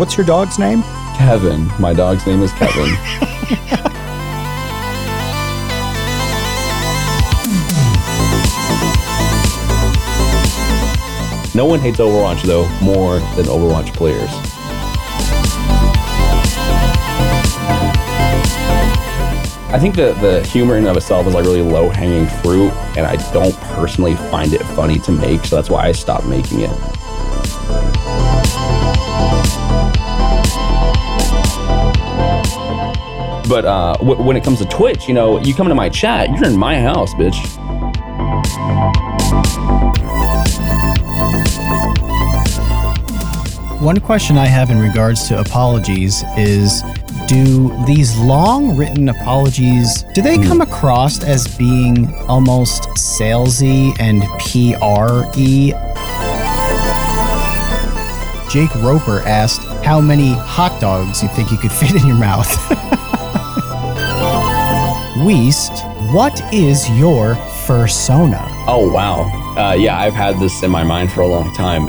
what's your dog's name? Kevin. My dog's name is Kevin. no one hates Overwatch though more than Overwatch players. I think the the humor in and of itself is like really low hanging fruit, and I don't personally find it funny to make, so that's why I stopped making it. But uh, w- when it comes to Twitch, you know, you come into my chat, you're in my house, bitch. One question I have in regards to apologies is do these long written apologies do they come across as being almost salesy and PRE? Jake Roper asked how many hot dogs you think you could fit in your mouth. Weest, what is your fursona? Oh wow, uh, yeah, I've had this in my mind for a long time.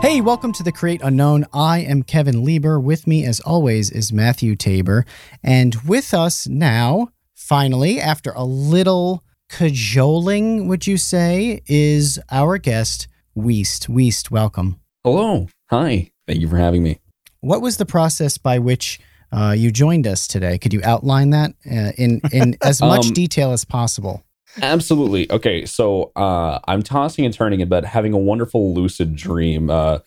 Hey, welcome to the Create Unknown. I am Kevin Lieber. With me, as always, is Matthew Tabor. And with us now, finally, after a little cajoling, would you say, is our guest, Weest. Weest, welcome. Hello, hi, thank you for having me. What was the process by which uh, you joined us today? Could you outline that uh, in, in as much Um, detail as possible? Absolutely. Okay, so uh, I'm tossing and turning in bed, having a wonderful lucid dream. Uh,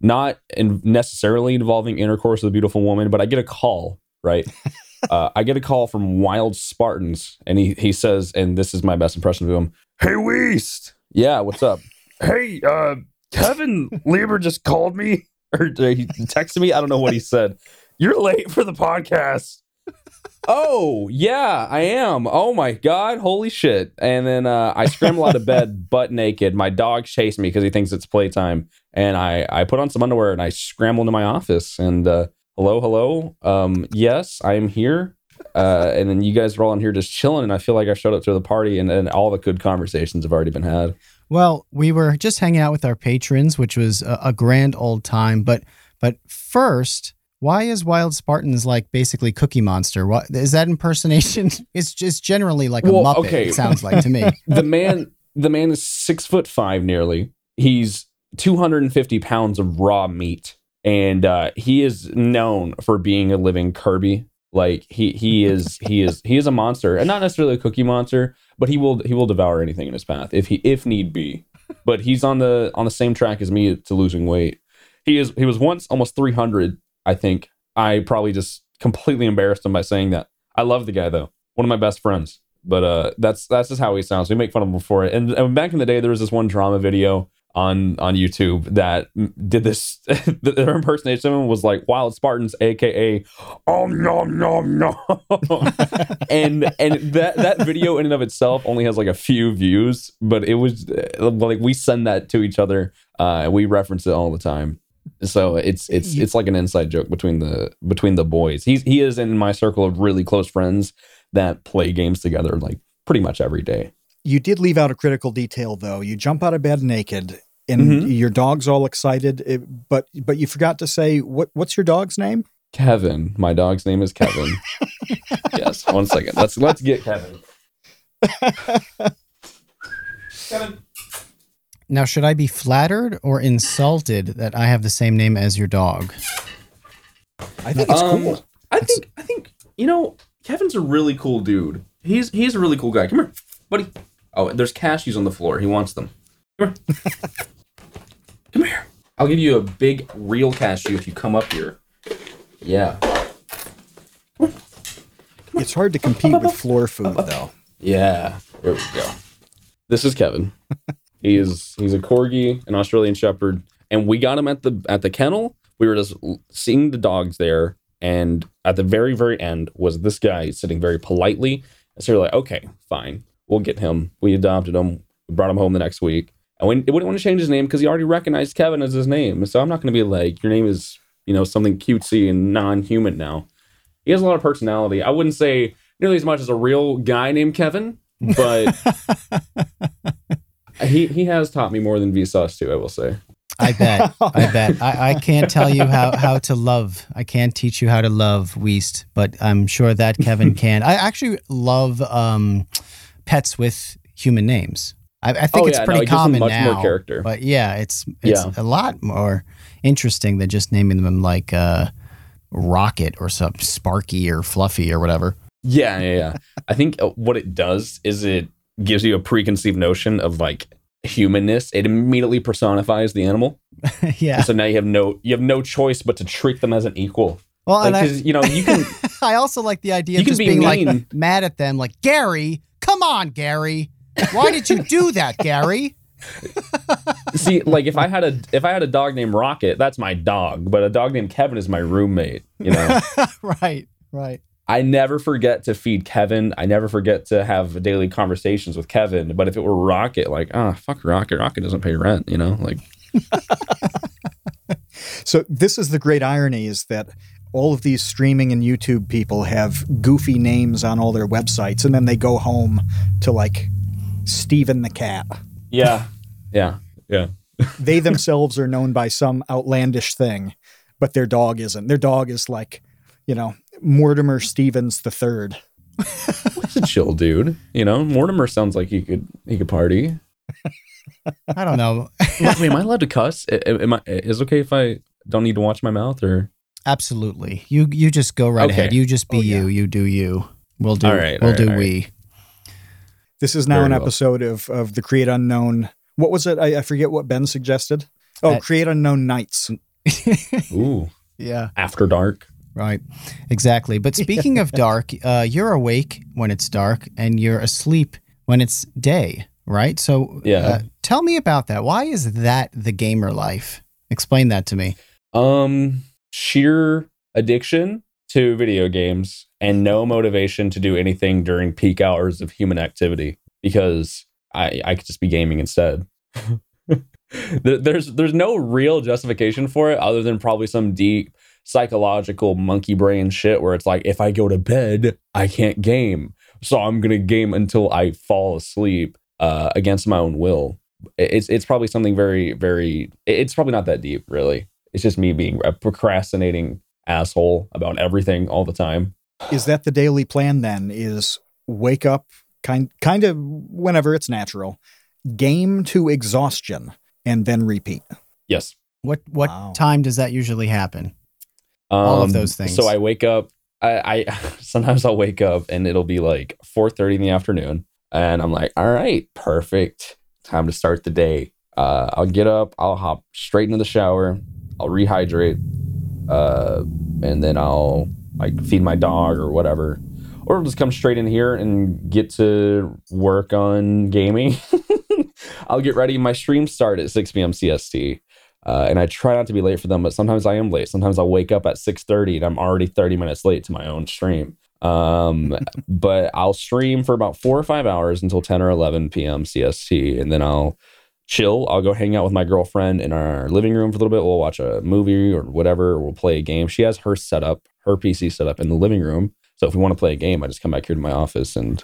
not in necessarily involving intercourse with a beautiful woman, but I get a call. Right, uh, I get a call from Wild Spartans, and he he says, and this is my best impression of him. Hey, Weest. Yeah, what's up? hey, uh, Kevin Lieber just called me or he texted me. I don't know what he said. You're late for the podcast. Oh, yeah, I am. Oh my god, holy shit. And then uh, I scramble out of bed butt naked. My dog chased me because he thinks it's playtime. And I, I put on some underwear and I scramble into my office and uh, hello, hello. Um, yes, I am here. Uh, and then you guys are all in here just chilling, and I feel like I showed up to the party, and, and all the good conversations have already been had. Well, we were just hanging out with our patrons, which was a, a grand old time. But but first, why is Wild Spartans like basically Cookie Monster? What is that impersonation? It's just generally like a Well, muppet. okay. It sounds like to me. the man the man is six foot five nearly he's 250 pounds of raw meat and uh, he is known for being a living kirby like he he is he is he is a monster and not necessarily a cookie monster but he will he will devour anything in his path if he if need be. But he's on the on the same track as me to losing weight. He is he was once almost 300 i think. I probably just completely embarrassed him by saying that. I love the guy though. One of my best friends. But uh that's that's just how he sounds. We make fun of him for it. And, and back in the day there was this one drama video on on youtube that did this their impersonation of him was like wild spartans aka oh no no no and and that that video in and of itself only has like a few views but it was uh, like we send that to each other uh we reference it all the time. So it's it's it's like an inside joke between the between the boys. He's he is in my circle of really close friends that play games together like pretty much every day You did leave out a critical detail, though. You jump out of bed naked, and Mhm. your dog's all excited, it- but but you forgot to say what what's your dog's name? Kevin. My dog's name is Kevin. yes. One second. Let's let's get Kevin. Kevin. Now, should I be flattered or insulted that I have the same name as your dog? I think it's Um, cool. I think I think you know Kevin's a really cool dude. He's he's a really cool guy. Come here, buddy. Oh, there's cashews on the floor. He wants them. Come here. come here. I'll give you a big real cashew if you come up here. Yeah. It's hard to compete with floor food, though. Yeah, there we go. This is Kevin. he is he's a corgi, an Australian Shepherd, and we got him at the at the kennel. We were just seeing the dogs there, and at the very very end was this guy sitting very politely. And so we're like, okay, fine, we'll get him. We adopted him. We brought him home the next week, and we didn't want to change his name because he already recognized Kevin as his name. So I'm not going to be like, your name is you know something cutesy and non-human now. He has a lot of personality. I wouldn't say nearly as much as a real guy named Kevin, but he he has taught me more than Vsauce2. I will say. I bet. I bet. I, I can't tell you how, how to love. I can't teach you how to love Weest, but I'm sure that Kevin can. I actually love um, pets with human names. I, I think Oh, it's yeah, no, pretty it gives them common much more now. character. But yeah, it's it's Yeah. a lot more interesting than just naming them like uh, Rocket or some Sparky or Fluffy or whatever. Yeah, yeah, yeah. I think uh, what it does is it gives you a preconceived notion of like humanness. It immediately personifies the animal. yeah. And so now you have no you have no choice but to treat them as an equal. Well, Like, and you know, you can I also like the idea You of just be being like mad at them, like Gary, come on, Gary, why did you do that, Gary? see like if I had a if I had a dog named Rocket, that's my dog, but a dog named Kevin is my roommate, you know. right, right. I never forget to feed Kevin. I never forget to have daily conversations with Kevin. But if it were Rocket, like, ah, fuck Rocket. Rocket doesn't pay rent, you know? Like, So this is the great irony is that all of these streaming and YouTube people have goofy names on all their websites, and then they go home to like Stephen the cat. yeah, yeah, yeah. They themselves are known by some outlandish thing, but their dog isn't. Their dog is like, you know, Mortimer Stevens the third. He's a chill dude. You know, Mortimer sounds like he could he could party. I don't know. Wait, am I allowed to cuss? A- a- Am I? Is it okay if I don't need to watch my mouth or? Absolutely. You you just go right Okay. ahead. You just be Oh, yeah. you. You do you. We'll do All right, we'll all do right, we. This is now Very an well. episode of of the Create Unknown. What was it? I, I forget what Ben suggested. Oh, Create Unknown Nights. Ooh, yeah. after dark. Right. Exactly. But speaking of dark, uh, you're awake when it's dark and you're asleep when it's day, right? So Yeah. uh, tell me about that. Why is that the gamer life? Explain that to me. Um, sheer addiction to video games and no motivation to do anything during peak hours of human activity because I I could just be gaming instead. There's there's no real justification for it other than probably some deep psychological monkey brain shit where it's like if I go to bed I can't game so I'm gonna game until I fall asleep uh, against my own will. It's it's probably something very very. It's probably not that deep, really. It's just me being a procrastinating asshole about everything all the time. Is that the daily plan then? Is wake up kind kind of whenever it's natural, game to exhaustion, and then repeat. Yes. What what Wow. time does that usually happen? Um, All of those things. So I wake up. I, I sometimes I'll wake up and it'll be like 4:30 in the afternoon, and I'm like, all right, perfect, time to start the day. Uh, I'll get up. I'll hop straight into the shower. I'll rehydrate, uh, and then I'll like feed my dog or whatever, or I'll just come straight in here and get to work on gaming. I'll get ready. My streams start at 6 p.m. CST. Uh, and I try not to be late for them, but sometimes I am late. Sometimes I'll wake up at 6:30 and I'm already 30 minutes late to my own stream. Um, but I'll stream for about four or five hours until 10 or 11 p.m. CST, and then I'll chill. I'll go hang out with my girlfriend in our living room for a little bit. We'll watch a movie or whatever. Or we'll play a game. She has her setup, her PC set up in the living room. So if we want to play a game, I just come back here to my office and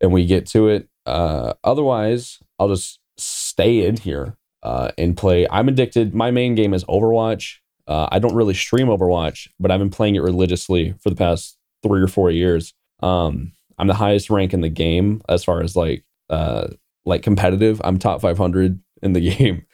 and we get to it. Uh, otherwise, I'll just stay in here uh, and play. I'm addicted. My main game is Overwatch. Uh, I don't really stream Overwatch, but I've been playing it religiously for the past three or four years. Um, I'm the highest rank in the game as far as like uh, like competitive. I'm top 500 in the game,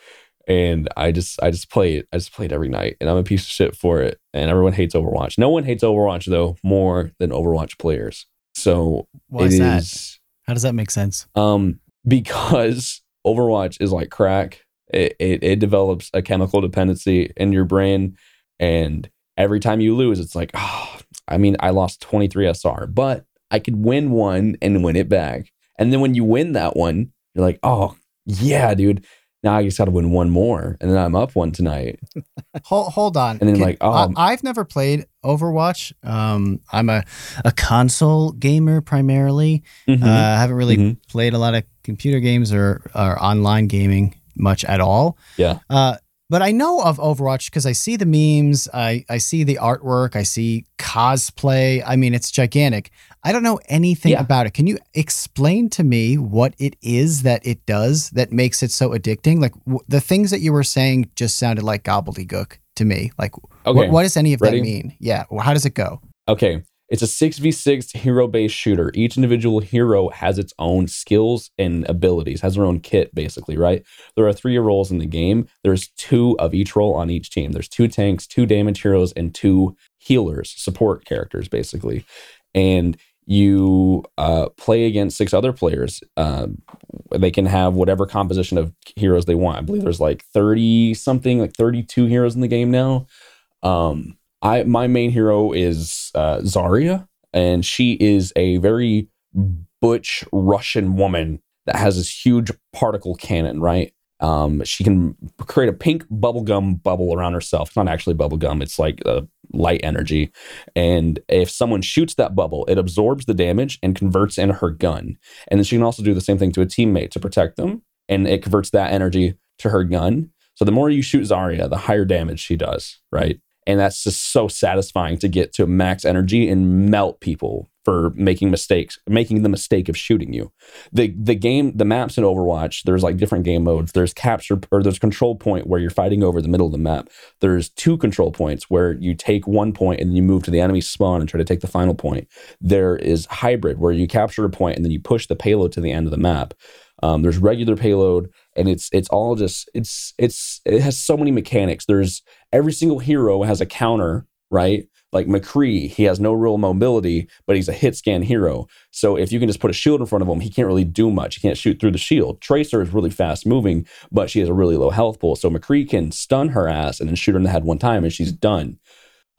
and I just I just play it. I just play it every night, and I'm a piece of shit for it. And everyone hates Overwatch. No one hates Overwatch though more than Overwatch players. So Why is that? is- How does that make sense? um, because Overwatch is like crack. It, it it develops a chemical dependency in your brain, and every time you lose, it's like, oh, I mean, I lost 23 SR, but I could win one and win it back. And then when you win that one, you're like, oh yeah, dude. Now I just got to win one more, and then I'm up one tonight. Hold, hold on. And then, Can- like, oh. I, I've never played Overwatch. Um, I'm a, a console gamer primarily. Mhm. Uh, I haven't really Mhm. played a lot of computer games or, or online gaming much at all. Yeah. Uh, But I know of Overwatch because I see the memes, I, I see the artwork, I see cosplay. I mean, it's gigantic. I don't know anything Yeah. about it. Can you explain to me what it is that it does that makes it so addicting? Like w- the things that you were saying just sounded like gobbledygook to me. Like, Okay. what, what does any of Ready? that mean? Yeah. Well, how does it go? Okay. It's a 6v6 hero based shooter. Each individual hero has its own skills and abilities, has their own kit, basically, right? There are three roles in the game. There's two of each role on each team. There's two tanks, two damage heroes, and two healers, support characters, basically. And you uh, play against six other players. Um, they can have whatever composition of heroes they want. I believe there's like 30 something, like 32 heroes in the game now. Um, I my main hero is uh, Zarya, and she is a very butch Russian woman that has this huge particle cannon. Right, um, she can create a pink bubblegum bubble around herself. It's not actually bubblegum; it's like light energy. And if someone shoots that bubble, it absorbs the damage and converts into her gun. And then she can also do the same thing to a teammate to protect them, and it converts that energy to her gun. So the more you shoot Zarya, the higher damage she does, right? And that's just so satisfying to get to max energy and melt people for making mistakes, making the mistake of shooting you. The the game, the maps in Overwatch, there's like different game modes. There's capture or there's control point where you're fighting over the middle of the map. There's two control points where you take one point and then you move to the enemy spawn and try to take the final point. There is hybrid where you capture a point and then you push the payload to the end of the map. Um, there's regular payload, and it's it's all just it's it's it has so many mechanics. There's every single hero has a counter, right? Like McCree, he has no real mobility, but he's a hit scan hero. So if you can just put a shield in front of him, he can't really do much. He can't shoot through the shield. Tracer is really fast moving, but she has a really low health pool. So McCree can stun her ass and then shoot her in the head one time, and she's done.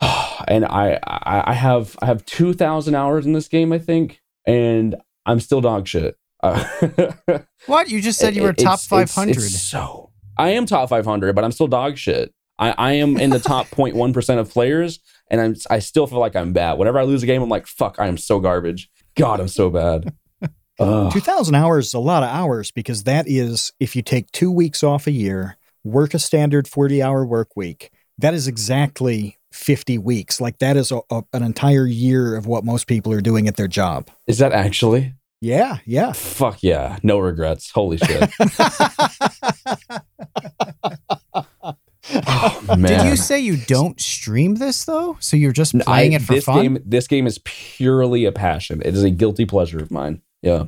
and I, I have I have two thousand hours in this game, I think, and I'm still dog shit. Uh, What? You just said you were it- top it's- 500. so I am top 500, but I'm still dog shit. I, I am in the top 0.1 percent of players, and I'm I still feel like I'm bad. Whenever I lose a game, I'm like, fuck, I am so garbage. God, I'm so bad. Ugh. 2,000 hours is a lot of hours because that is, if you take two weeks off a year, work a standard 40 hour work week, that is exactly 50 weeks. Like that is a, a- an entire year of what most people are doing at their job. Is that actually? Yeah, yeah. Fuck yeah, no regrets. Holy shit. oh, man. Did you say you don't stream this though? So you're just playing I- it for this fun? Game, this game is purely a passion. It is a guilty pleasure of mine. Yeah.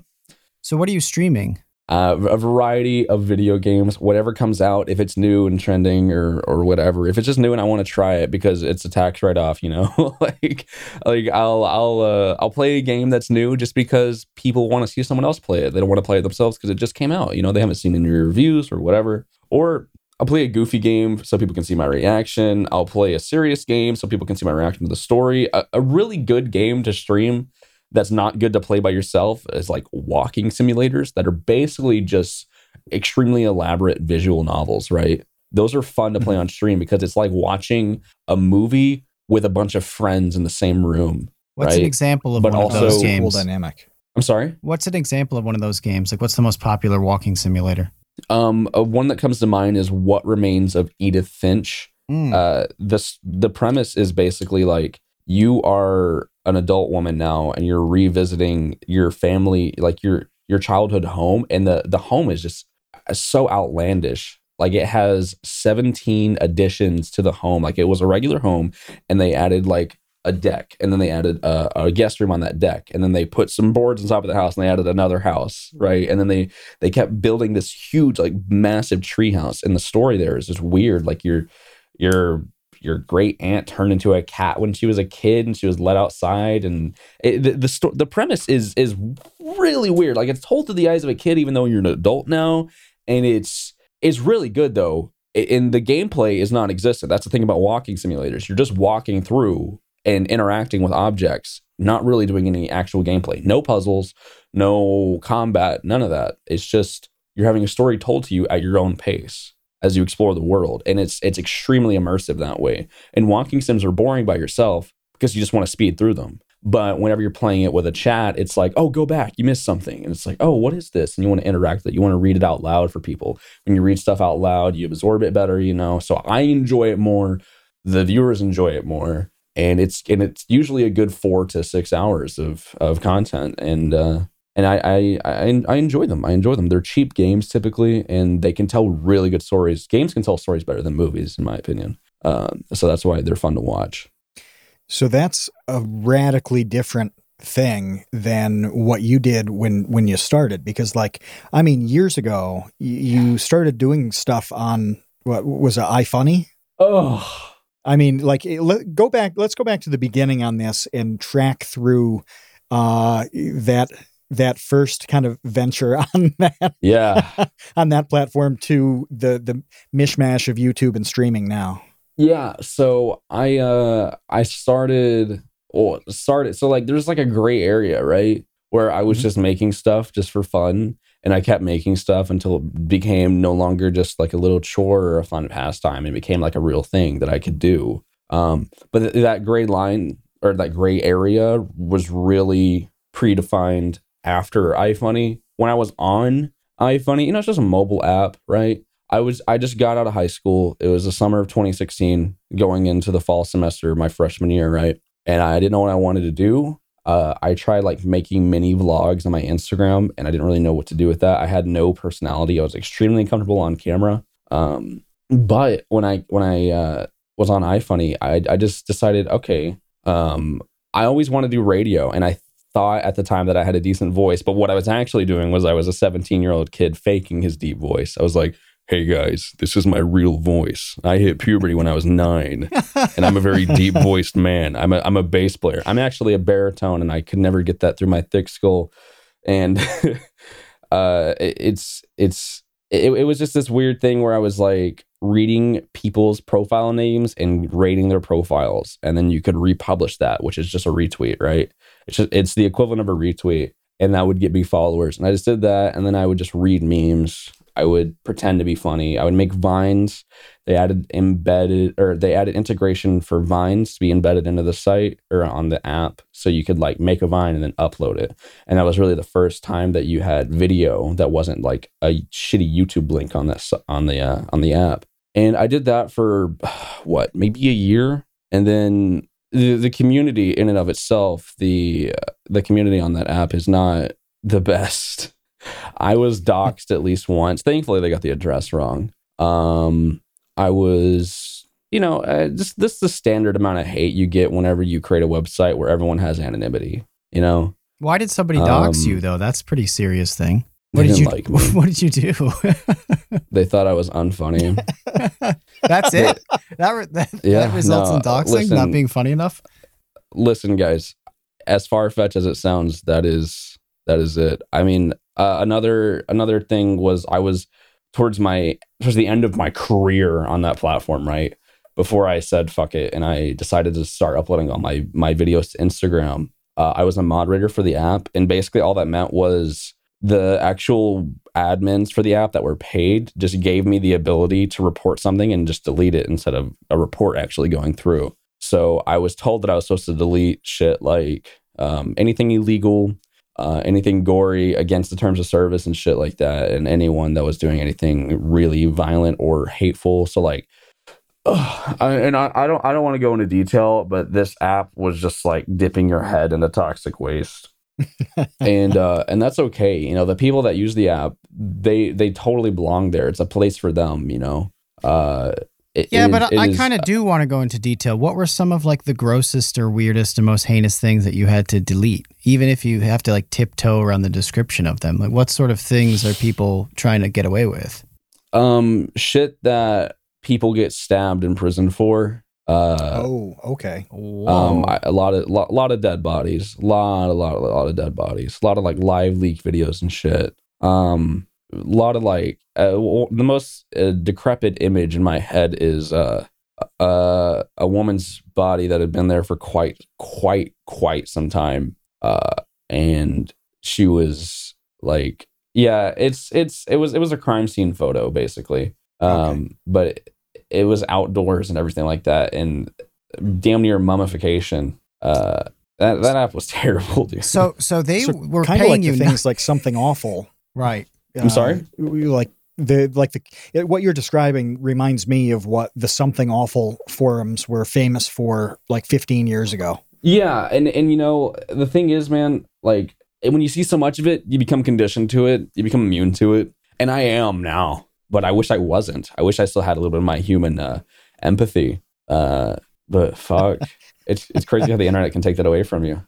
So what are you streaming? Uh, a variety of video games, whatever comes out, if it's new and trending or or whatever. If it's just new and I want to try it because it's a tax write off, you know, like like I'll I'll uh, I'll play a game that's new just because people want to see someone else play it. They don't want to play it themselves because it just came out. You know, they haven't seen any reviews or whatever. Or I'll play a goofy game so people can see my reaction. I'll play a serious game so people can see my reaction to the story. A, a really good game to stream that's not good to play by yourself is like walking simulators that are basically just extremely elaborate visual novels, right? Those are fun to play Mm-hmm. on stream because it's like watching a movie with a bunch of friends in the same room. What's an example of But one also- of those games? dynamic. I'm sorry. What's an example of one of those games? Like what's the most popular walking simulator? Um, uh, one that comes to mind is What Remains of Edith Finch. Mm. uh this the premise is basically like you are an adult woman now and you're revisiting your family like your your childhood home and the the home is just uh, so outlandish. Like it has 17 additions to the home. Like it was a regular home and they added like a deck and then they added a, a guest room on that deck and then they put some boards on top of the house and they added another house right? And then they they kept building this huge like massive tree house and the story there is just weird. Like you're your your great aunt turned into a cat when she was a kid and she was let outside and it, the the, sto- the premise is is really weird. Like it's told through the eyes of a kid even though you're an adult now and it's it's really good though. And the gameplay is non-existent. That's the thing about walking simulators. You're just walking through and interacting with objects not really doing any actual gameplay. No puzzles no combat none of that. It's just you're having a story told to you at your own pace as you explore the world and it's it's extremely immersive that way and walking sims are boring by yourself because you just want to speed through them But whenever you're playing it with a chat, it's like, oh, go back, you missed something. And it's like, oh, what is this? And you want to interact with it. You want to read it out loud for people. When you read stuff out loud, you absorb it better, you know. So I enjoy it more. The viewers enjoy it more. And it's and it's usually a good four to six hours of of content. And uh and I, I I I enjoy them. I enjoy them. They're cheap games typically, and they can tell really good stories. Games can tell stories better than movies, in my opinion. Um, so that's why they're fun to watch. So that's a radically different thing than what you did when when you started because like I mean years ago you started doing stuff on what was it iFunny? Oh, I mean like let, go back let's go back to the beginning on this and track through uh that that first kind of venture on that yeah on that platform to the the mishmash of YouTube and streaming now. Yeah, so I uh I started or started so like there's like a gray area, right? Where I was Mhm. just making stuff just for fun and I kept making stuff until it became no longer just like a little chore or a fun pastime. It became like a real thing that I could do. Um but th- that gray line or that gray area was really predefined after iFunny. When I was on iFunny, you know, it's just a mobile app, right? I was I just got out of high school. It was the summer of 2016, going into the fall semester, my freshman year, right? And I didn't know what I wanted to do. Uh, I tried like making mini vlogs on my Instagram, and I didn't really know what to do with that. I had no personality. I was extremely comfortable on camera. Um, but when I when I uh, was on iFunny, I I just decided, okay, um, I always want to do radio, and I thought at the time that I had a decent voice. But what I was actually doing was I was a 17 year old kid faking his deep voice. I was like, hey guys, this is my real voice. I hit puberty when I was nine, and I'm a very deep voiced man. I'm a, I'm a bass player. I'm actually a baritone, and I could never get that through my thick skull. And uh, it- it's it's it, it was just this weird thing where I was like reading people's profile names and rating their profiles, and then you could republish that, which is just a retweet, right? It's just it's the equivalent of a retweet, and that would get me followers. And I just did that, and then I would just read memes. I would pretend to be funny. I would make vines. They added embedded or they added integration for vines to be embedded into the site or on the app, so you could like make a vine and then upload it. And that was really the first time that you had video that wasn't like a shitty YouTube link on this on the uh, on the app. And I did that for what maybe a year, and then the, the community in and of itself, the uh, the community on that app is not the best. I was doxxed at least once. Thankfully, they got the address wrong. Um, I was, you know, uh, just this is the standard amount of hate you get whenever you create a website where everyone has anonymity. You know, Why did somebody dox Um, you though? That's a pretty serious thing. What did you like me. What did you do? They thought I was unfunny. That's it. That that, Yeah, that results no, in doxing, listen. not being funny enough. listen guys as far fetched as it sounds that is that is it. I mean uh, another another thing was i was towards my towards the end of my career on that platform right? Before i said fuck it and i decided to start uploading all my my videos to instagram uh, i was a moderator for the app and basically all that meant was the actual admins for the app that were paid just gave me the ability to report something and just delete it instead of a report actually going through. So I was told that I was supposed to delete shit like um, anything illegal, uh, anything gory against the terms of service and shit like that, and anyone that was doing anything really violent or hateful. So like, ugh, I, and I, I don't I don't want to go into detail, but this app was just like dipping your head into toxic waste. and uh and that's okay you know the people that use the app they they totally belong there it's a place for them you know uh it Yeah, is- but it I, I kind of do want to go into detail. What were some of like the grossest or weirdest and most heinous things that you had to delete, even if you have to like tiptoe around the description of them? Like, what sort of things are people trying to get away with? um shit that people get stabbed in prison for uh oh, okay. um I, a lot of lot, lot of dead bodies lot a lot a lot of dead bodies a lot of like live leak videos and shit um a lot of like uh, the most uh, decrepit image in my head is uh uh a woman's body that had been there for quite quite quite some time uh and she was like yeah it's it's it was it was a crime scene photo basically um but it, it was outdoors and everything like that and damn near mummification uh That that app was terrible, dude. So so they So were paying like you the no- things like something awful. right. I'm sorry? Uh, like the like the it- what you're describing reminds me of what the something awful forums were famous for like 15 years ago. Yeah, and and you know the thing is, man, like when you see so much of it, you become conditioned to it. You become immune to it, and I am now. But I wish I wasn't. I wish I still had a little bit of my human uh, empathy. Uh, but fuck, it's it's crazy how the internet can take that away from you.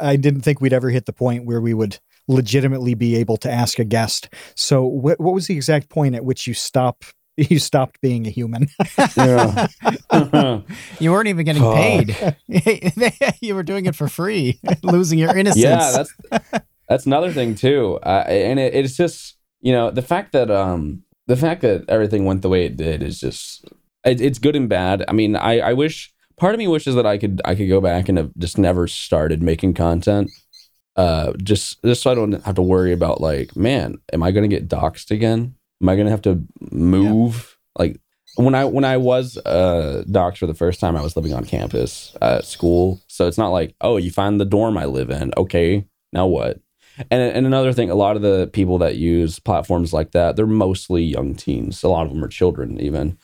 I didn't think we'd ever hit the point where we would legitimately be able to ask a guest. So what what was the exact point at which you stop you stopped being a human? Yeah. You weren't even getting paid. you were doing it for free, losing your innocence. yeah, that's that's another thing too. Uh, and it, it's just you know the fact that um the fact that everything went the way it did is just it, it's good and bad. I mean, I I wish part of me wishes that I could I could go back and have just never started making content. Uh, just just so I don't have to worry about like, man, am I gonna get doxxed again? Am I gonna have to move? Like when I when I was uh doxxed for the first time, I was living on campus at school, so it's not like, oh, you find the dorm I live in. Okay, now what? And and another thing, a lot of the people that use platforms like that, they're mostly young teens. A lot of them are children, even.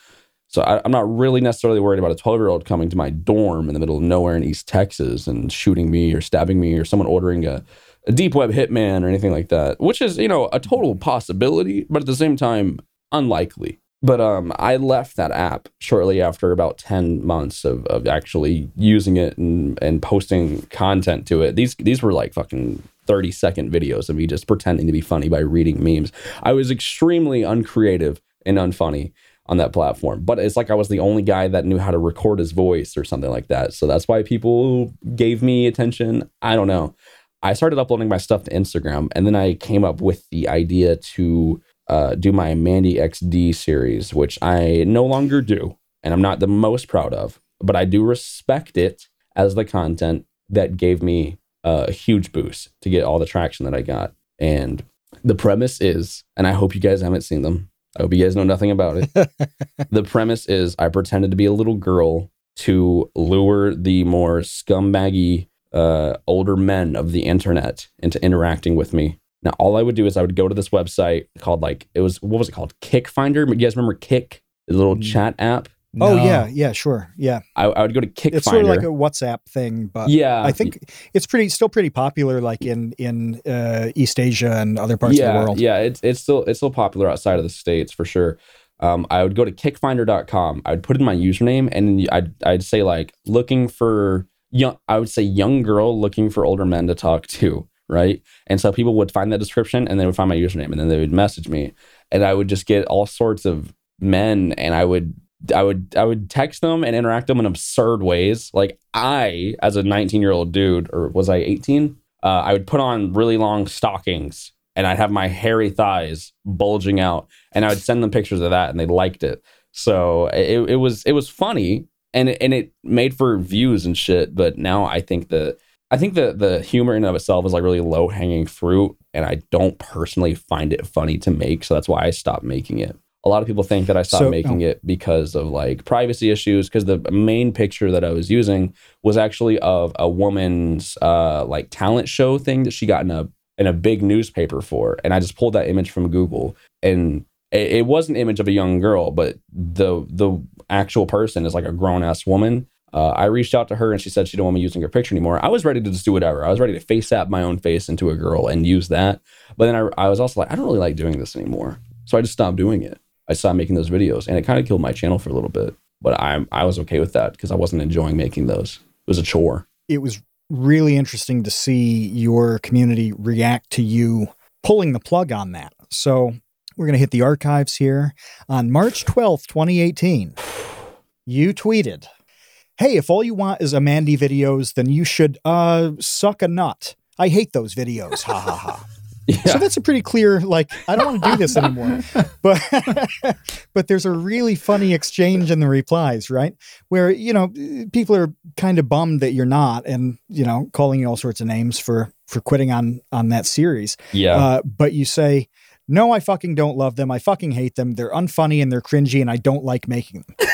So I, I'm not really necessarily worried about a 12 year old coming to my dorm in the middle of nowhere in East Texas and shooting me or stabbing me or someone ordering a, a deep web hitman or anything like that, which is you know a total possibility, but at the same time unlikely. But um, I left that app shortly after about 10 months of, of actually using it and, and posting content to it. These these were like fucking 30 second videos of me just pretending to be funny by reading memes. I was extremely uncreative and unfunny on that platform. But it's like I was the only guy that knew how to record his voice or something like that. So that's why people gave me attention. I don't know. I started uploading my stuff to Instagram and then I came up with the idea to uh, do my Mandy XD series, which I no longer do and I'm not the most proud of, but I do respect it as the content that gave me a huge boost to get all the traction that I got. And the premise is, and I hope you guys haven't seen them. I hope you guys know nothing about it. the premise is I pretended to be a little girl to lure the more scumbaggy uh, older men of the internet into interacting with me. Now, all I would do is I would go to this website called like it was what was it called? Kik Finder. You guys remember Kick, the little Mm. chat app? Oh yeah, yeah, sure. Yeah. I, I would go to Kik It's sort of like a WhatsApp thing, but yeah, I think it's pretty still pretty popular like in in uh, East Asia and other parts yeah, of the world. Yeah, it's it's still it's still popular outside of the states for sure. Um, I would go to kikfinder.com. I would put in my username and I'd I'd say like looking for young. I would say young girl looking for older men to talk to, right? And so people would find that description and they would find my username and then they would message me, and I would just get all sorts of men and I would I would I would text them and interact them in absurd ways. Like I, as a 19 year old dude, or was I 18? Uh, I would put on really long stockings and I'd have my hairy thighs bulging out, and I would send them pictures of that, and they liked it. So it, it was it was funny, and it, and it made for views and shit. But now I think the I think the the humor in of itself is like really low hanging fruit, and I don't personally find it funny to make. So that's why I stopped making it. A lot of people think that I stopped So- making it because of like privacy issues. Because the main picture that I was using was actually of a woman's uh, like talent show thing that she got in a in a big newspaper for, and I just pulled that image from Google, and it, it was an image of a young girl, but the the actual person is like a grown ass woman. Uh, I reached out to her and she said she didn't want me using her picture anymore. I was ready to just do whatever. I was ready to face app my own face into a girl and use that. But then I, I was also like, I don't really like doing this anymore. So I just stopped doing it. I stopped making those videos and it kind of killed my channel for a little bit. But I I was okay with that because I wasn't enjoying making those. It was a chore. It was really interesting to see your community react to you pulling the plug on that. So we're going to hit the archives here. On March 12th, 2018, you tweeted, Hey, if all you want is Amandy videos, then you should uh suck a nut. I hate those videos. Ha ha ha. So that's a pretty clear, like, I don't want to do this anymore. But but there's a really funny exchange in the replies, right? Where, you know, people are kind of bummed that you're not and, you know, calling you all sorts of names for for quitting on on that series. Yeah. Uh, but you say, No, I fucking don't love them. I fucking hate them. They're unfunny and they're cringy and I don't like making them.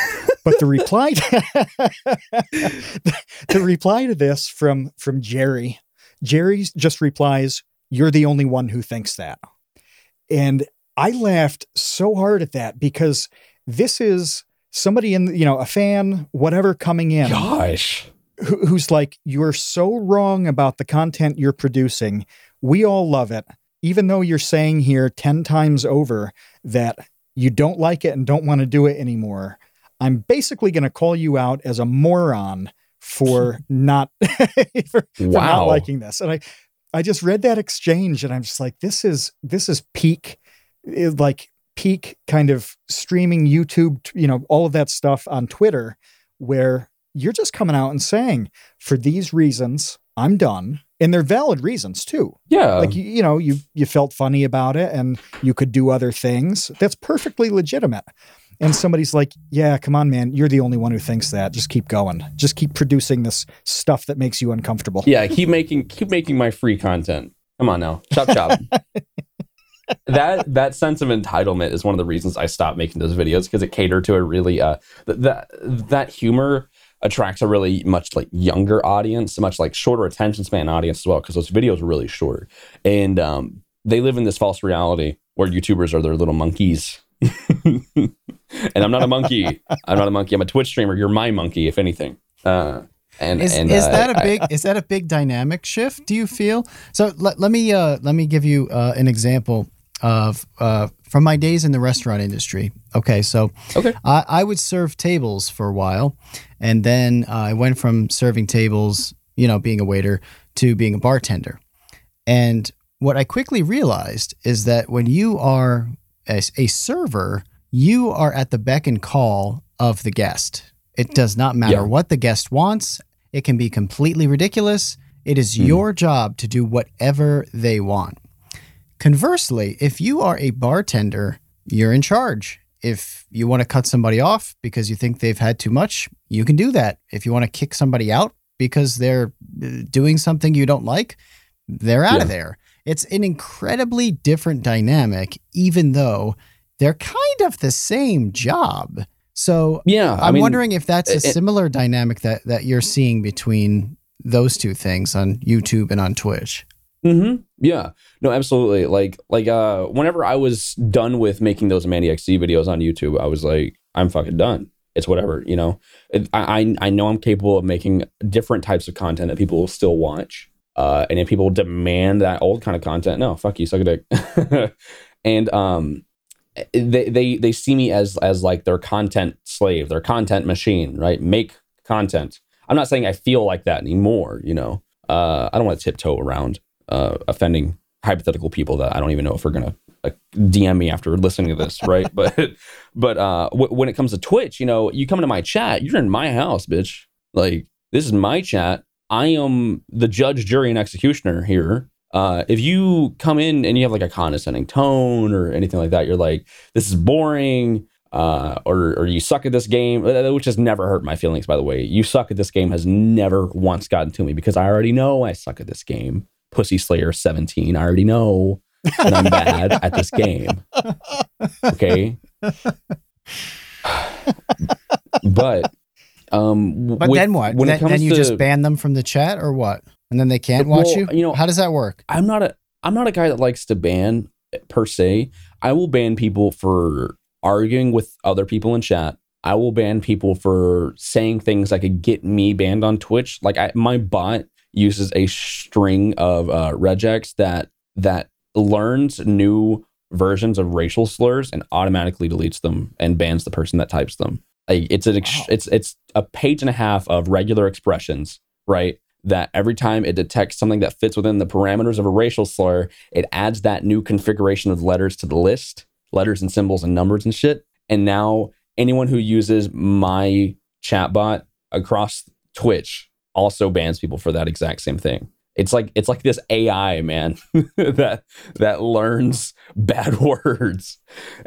but the reply the, the reply to this from from Jerry, Jerry just replies, "You're the only one who thinks that," and I laughed so hard at that because this is somebody in you know a fan whatever coming in Gosh. who, who's like, You're so wrong about the content you're producing. We all love it. Even though you're saying here 10 times over that you don't like it and don't want to do it anymore, I'm basically going to call you out as a moron for not, for, for not liking this. And I, I just read that exchange and I'm just like, this is, this is peak, eh, like peak kind of streaming YouTube, you know, all of that stuff on Twitter where you're just coming out and saying, for these reasons, I'm done. And they're valid reasons too. Yeah. Like you, you know, you you felt funny about it and you could do other things. That's perfectly legitimate. And somebody's like, "Yeah, come on, man. You're the only one who thinks that. Just keep going. Just keep producing this stuff that makes you uncomfortable." yeah. Keep making keep making my free content. Come on now. Chop chop. that that sense of entitlement is one of the reasons I stopped making those videos because it catered to a really uh th- that that humor attracts a really much like younger audience, a much like shorter attention span audience as well because those videos are really short and um they live in this false reality where YouTubers are their little monkeys. and I'm not a monkey. I'm not a monkey. I'm a Twitch streamer. You're my monkey, if anything. Uh, and Is, and is uh, that a I- big is that a big dynamic shift? Do you feel so? Let, let me uh, let me give you uh, an example of uh, from my days in the restaurant industry. Okay, so Okay. I, I would serve tables for a while, and then uh, I went from serving tables, you know, being a waiter, to being a bartender. And what I quickly realized is that when you are a, a server, you are at the beck and call of the guest. It does not matter Yeah. what the guest wants. It can be completely ridiculous. It is Mhm. your job to do whatever they want. Conversely, if you are a bartender, you're in charge. If you want to cut somebody off because you think they've had too much, you can do that. If you want to kick somebody out because they're uh, doing something you don't like, they're out of there. It's an incredibly different dynamic, even though they're kind of the same job. So Yeah, I I'm mean, wondering if that's a it- similar dynamic that, that you're seeing between those two things on YouTube and on Twitch. hmm Yeah. No, absolutely. Like, like, uh, whenever I was done with making those Mandy XD videos on YouTube, I was like, I'm fucking done. It's whatever, you know. It, I I know I'm capable of making different types of content that people will still watch. Uh, and if people demand that old kind of content, no, fuck you, suck a dick. and um, they they they see me as as like their content slave, their content machine, right? Make content. I'm not saying I feel like that anymore, you know. Uh, I don't want to tiptoe around uh, offending hypothetical people that I don't even know if we're gonna uh, DM me after listening to this, right? but but uh, w- when it comes to Twitch, you know, you come into my chat, you're in my house, bitch. Like this is my chat. I am the judge, jury, and executioner here. Uh, if you come in and you have like a condescending tone or anything like that, you're like, this is boring, uh, or or you suck at this game, uh, which has never hurt my feelings. By the way, you suck at this game has never once gotten to me because I already know I suck at this game. Pussy Slayer 17. I already know that I'm bad at this game. Okay. but um But with- then what? when Then, then you to- just ban them from the chat or what? And then they can't watch Well, you? you know- How does that work? I'm not a I'm not a guy that likes to ban per se. I will ban people for arguing with other people in chat. I will ban people for saying things that could get me banned on Twitch. Like I, my bot uses a string of uh, regex that that learns new versions of racial slurs and automatically deletes them and bans the person that types them. Like it's an ex- Wow. it's it's a page and a half of regular expressions, right? That every time it detects something that fits within the parameters of a racial slur, it adds that new configuration of letters to the list, letters and symbols and numbers and shit. And now anyone who uses my chatbot across Twitch also bans people for that exact same thing. It's like it's like this AI man that that learns bad words,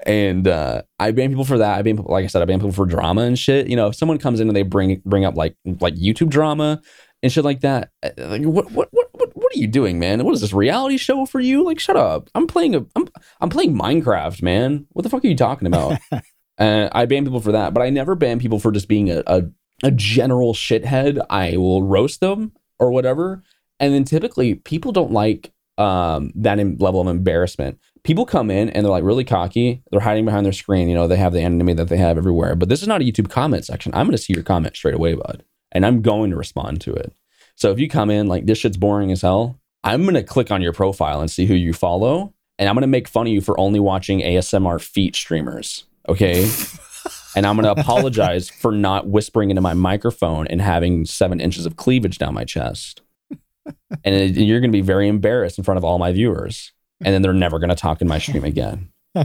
and uh, I ban people for that. I ban people, like I said, I ban people for drama and shit. You know, if someone comes in and they bring bring up like like YouTube drama and shit like that, uh, like what what what what what are you doing, man? What is this reality show for you? Like, shut up! I'm playing a I'm I'm playing Minecraft, man. What the fuck are you talking about? Uh, I ban people for that, but I never ban people for just being a, a, a general shithead. I will roast them or whatever. And then typically people don't like um, that level of embarrassment. People come in and they're like really cocky. They're hiding behind their screen. You know, they have the anonymity that they have everywhere. But this is not a YouTube comment section. I'm going to see your comment straight away, bud. And I'm going to respond to it. So if you come in like this shit's boring as hell, I'm going to click on your profile and see who you follow. And I'm going to make fun of you for only watching ASMR feet streamers. Okay. and I'm going to apologize for not whispering into my microphone and having seven inches of cleavage down my chest. and it- you're going to be very embarrassed in front of all my viewers. And then they're never going to talk in my stream again.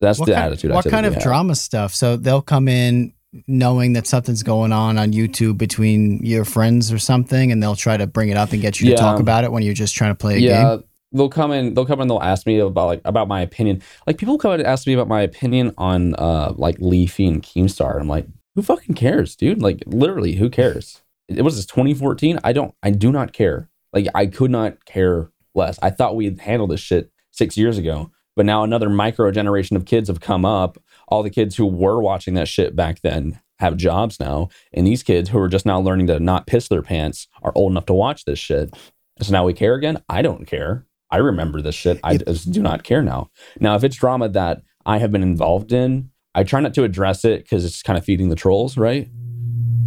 That's What the kind, attitude I what kind of have. drama stuff? So they'll come in knowing that something's going on on YouTube between your friends or something, and they'll try to bring it up and get you to talk about it when you're just trying to play a game. yeah, game. they'll come in. They'll come in. They'll ask me about like about my opinion. Like people come and ask me about my opinion on uh like Leafy and Keemstar. I'm like, who fucking cares, dude? Like literally, who cares? It was this 2014. I don't. I do not care. Like I could not care less. I thought we had handled this shit six years ago, but now another micro generation of kids have come up. All the kids who were watching that shit back then have jobs now, and these kids who are just now learning to not piss their pants are old enough to watch this shit. So now we care again? I don't care. I remember this shit. I just do not care now. Now, if it's drama that I have been involved in, I try not to address it because it's kind of feeding the trolls, right?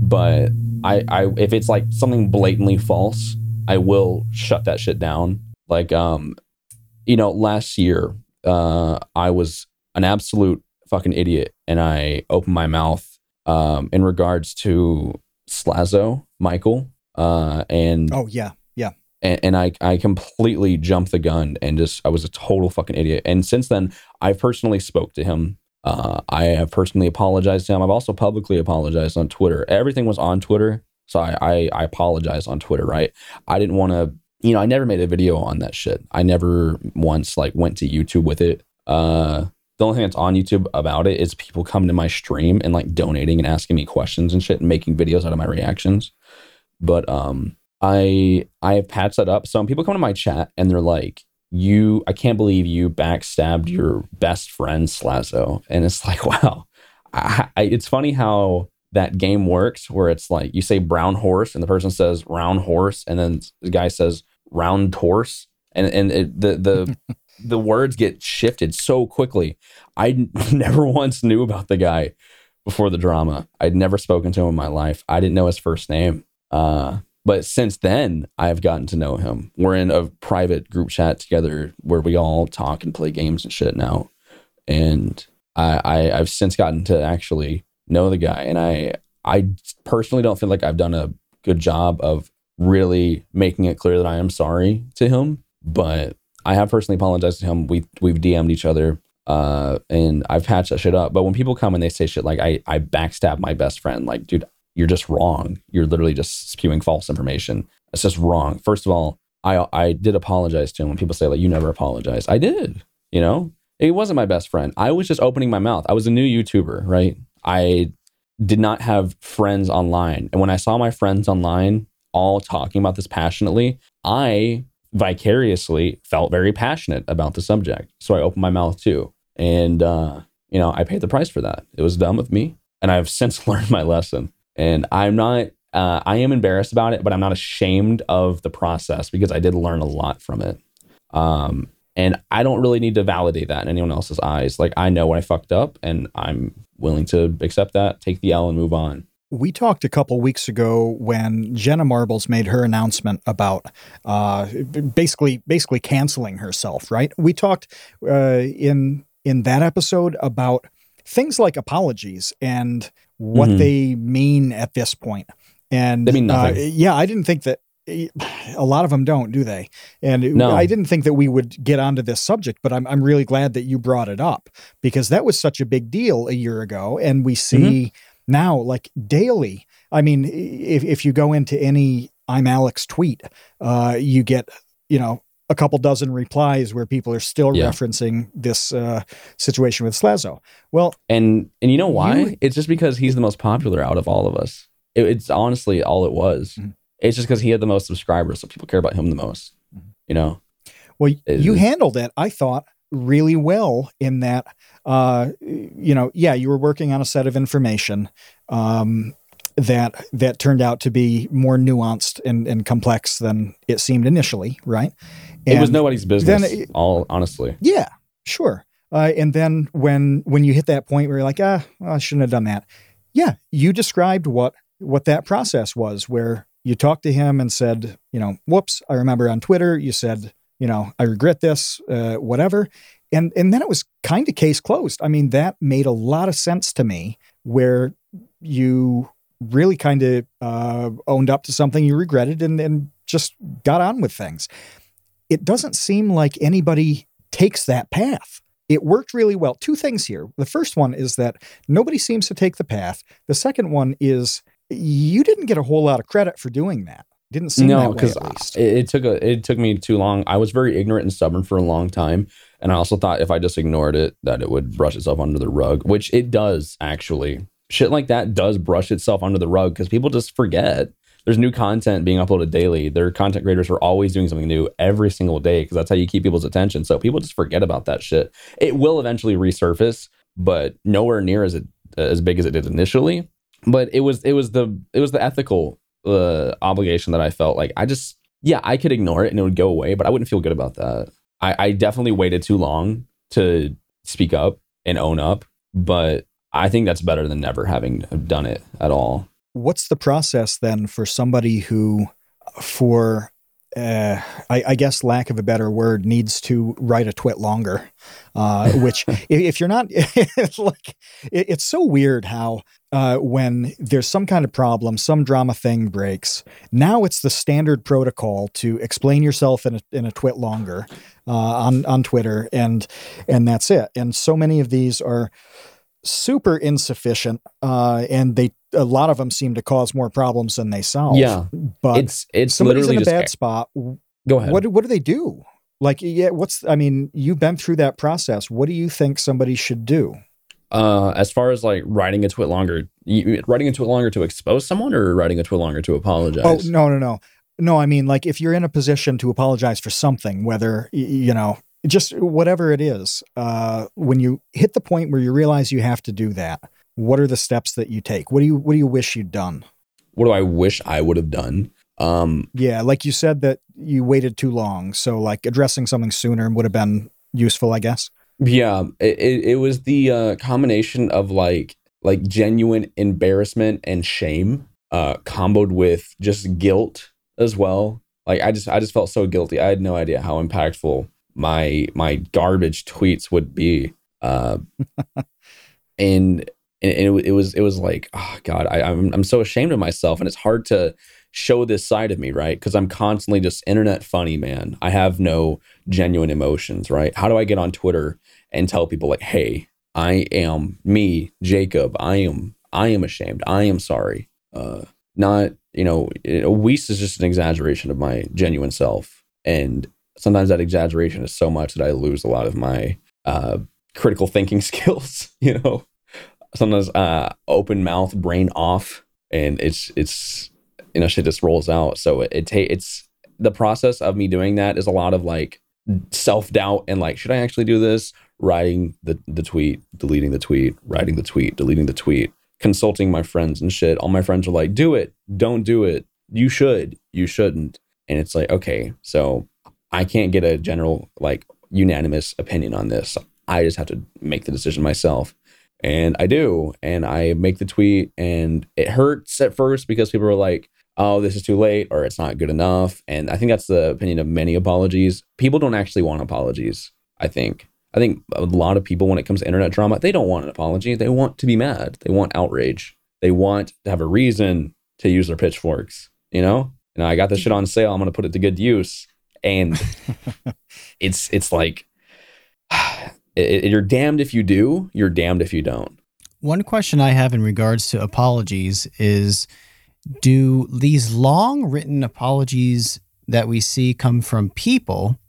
But I, I, if it's like something blatantly false, I will shut that shit down. Like, um, you know, last year, uh, I was an absolute fucking idiot, and I opened my mouth, um, in regards to Slazo, Michael, uh, and Oh yeah, yeah. and, and I I completely jumped the gun and just I was a total fucking idiot. And since then, I personally spoke to him. Uh, I have personally apologized to him. I've also publicly apologized on Twitter. Everything was on Twitter, so I I, I apologized on Twitter. Right? I didn't want to. You know, I never made a video on that shit. I never once like went to YouTube with it. Uh, the only thing that's on YouTube about it is people coming to my stream and like donating and asking me questions and shit and making videos out of my reactions. But um, I I have patched that up. So when people come to my chat and they're like, "You, I can't believe you backstabbed your best friend Slazo," and it's like, wow, I, I, it's funny how that game works, where it's like you say brown horse and the person says round horse, and then the guy says round horse, and and it, the the the words get shifted so quickly. I never once knew about the guy before the drama. I'd never spoken to him in my life. I didn't know his first name. Uh, but since then, I've gotten to know him. We're in a private group chat together where we all talk and play games and shit now. And I, I I've since gotten to actually know the guy, and I I personally don't feel like I've done a good job of really making it clear that I am sorry to him. But I have personally apologized to him. We we've DM'd each other, uh, and I've patched that shit up. But when people come and they say shit like I I backstab my best friend, like dude, you're just wrong. You're literally just spewing false information. It's just wrong. First of all, I I did apologize to him. When people say like you never apologize, I did. You know, it wasn't my best friend. I was just opening my mouth. I was a new YouTuber, right? I did not have friends online, and when I saw my friends online all talking about this passionately, I vicariously felt very passionate about the subject. So I opened my mouth too. And, uh, you know, I paid the price for that. It was dumb of me. And I've since learned my lesson. And I'm not, uh, I am embarrassed about it, but I'm not ashamed of the process because I did learn a lot from it. Um, and I don't really need to validate that in anyone else's eyes. Like I know when I fucked up and I'm willing to accept that, take the L and move on. We talked a couple weeks ago when Jenna Marbles made her announcement about uh, basically basically canceling herself. Right? We talked uh, in in that episode about things like apologies and what Mhm. they mean at this point. And They mean uh, nothing. yeah, I didn't think that. A lot of them don't, do they? And No. I didn't think that we would get onto this subject, but I'm I'm really glad that you brought it up because that was such a big deal a year ago, and we see now like daily. I mean, if if you go into any I'm Alex tweet, uh, you get you know a couple dozen replies where people are still Yeah. referencing this uh, situation with Slazo. Well, And and you know why? You- it's just because he's the most popular out of all of us. It- it's honestly all it was. Mhm. It's just because he had the most subscribers, so people care about him the most. Mhm. You know, Well, It you handled it, I thought, really well in that uh, you know, yeah, you were working on a set of information um, that that turned out to be more nuanced and, and complex than it seemed initially, right? it was nobody's business. it- all honestly. Yeah, sure. Uh, and then when when you hit that point where you're like, ah, well, I shouldn't have done that. Yeah, you described what what that process was, where you talked to him and said, you know, whoops, I remember on Twitter you said, you know, I regret this, uh, whatever, and and then it was kind of case closed. I mean, that made a lot of sense to me, where you really kind of uh, owned up to something you regretted and and just got on with things. It doesn't seem like anybody takes that path. It worked really well. Two things here. The first one is that nobody seems to take the path. The second one is you didn't get a whole lot of credit for doing that. Didn't seem no, because it, it took a it took me too long. I was very ignorant and stubborn for a long time, and I also thought if I just ignored it, that it would brush itself under the rug, which it does actually. Shit like that does brush itself under the rug because people just forget. There's new content being uploaded daily. Their content creators are always doing something new every single day because that's how you keep people's attention. So people just forget about that shit. It will eventually resurface, but nowhere near as it as big as it did initially. But it was it was the it was the ethical uh, obligation that I felt like I just yeah I could ignore it and it would go away, but I wouldn't feel good about that. I, I definitely waited too long to speak up and own up, but I think that's better than never having done it at all. What's the process then for somebody who, for uh, I, I guess lack of a better word, needs to write a twit longer? Uh, which, if, you're not, it's like it, it's so weird how uh, when there's some kind of problem, some drama thing breaks. Now it's the standard protocol to explain yourself in a, in a twit longer uh, on on Twitter, and and that's it. And so many of these are super insufficient, uh, and they a lot of them seem to cause more problems than they solve. Yeah, but it's it's somebody's in a bad spot. go ahead. What what do they do? Like, yeah, what's I mean, you've been through that process. What do you think somebody should do? Uh, as far as like writing a tweet longer, you, writing a twit longer to expose someone, or writing a tweet longer to apologize. Oh no, no, no, no. I mean, like, if you're in a position to apologize for something, whether you know, just whatever it is, uh, when you hit the point where you realize you have to do that, what are the steps that you take? What do you What do you wish you'd done? What do I wish I would have done? Um, Yeah, like you said that you waited too long, so like addressing something sooner would have been useful, I guess. Yeah, it, it, was the uh, combination of like like genuine embarrassment and shame, uh, comboed with just guilt as well. Like I just I just felt so guilty. I had no idea how impactful my my garbage tweets would be. Uh, and and it, it was it was like oh god I, I'm I'm so ashamed of myself and it's hard to show this side of me right because I'm constantly just internet funny man I have no genuine emotions right how do I get on Twitter and tell people like hey I am me Jacob. I am I am ashamed. I am sorry. Uh not you know a Weest is just an exaggeration of my genuine self. And sometimes that exaggeration is so much that I lose a lot of my uh critical thinking skills you know? Sometimes uh open mouth brain off and it's it's you know shit just rolls out. So it, it ta- it's the process of me doing that is a lot of like self-doubt and like should i actually do this writing the the tweet deleting the tweet writing the tweet deleting the tweet consulting my friends and shit all my friends are like do it don't do it you should you shouldn't and it's like okay so i can't get a general like unanimous opinion on this i just have to make the decision myself and I do. And I make the tweet, and it hurts at first because people are like, oh, this is too late or it's not good enough. And I think that's the opinion of many apologies. People don't actually want apologies, I think. I think a lot of people, when it comes to internet drama, they don't want an apology. They want to be mad. They want outrage. They want to have a reason to use their pitchforks, you know? And I got this shit on sale. I'm going to put it to good use. And it's, it's like, it, it- you're damned if you do, you're damned if you don't. One question I have in regards to apologies is do these long written apologies that we see come from people,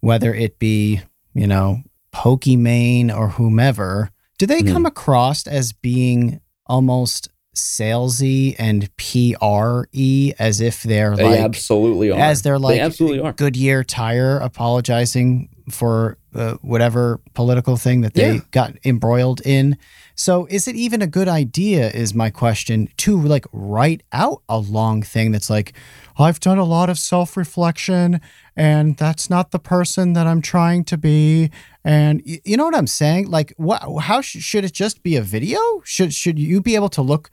whether it be, you know, Pokimane or whomever, do they Mhm. come across as being almost salesy and PR y as if they're They like absolutely are. as they're like they absolutely are. Goodyear tire apologizing for uh, whatever political thing that they Yeah. got embroiled in. So, is it even a good idea? Is my question to like write out a long thing that's like, I've done a lot of self reflection, and that's not the person that I'm trying to be. And y- you know what I'm saying? Like, what? How sh- should it just be a video? Should should you be able to look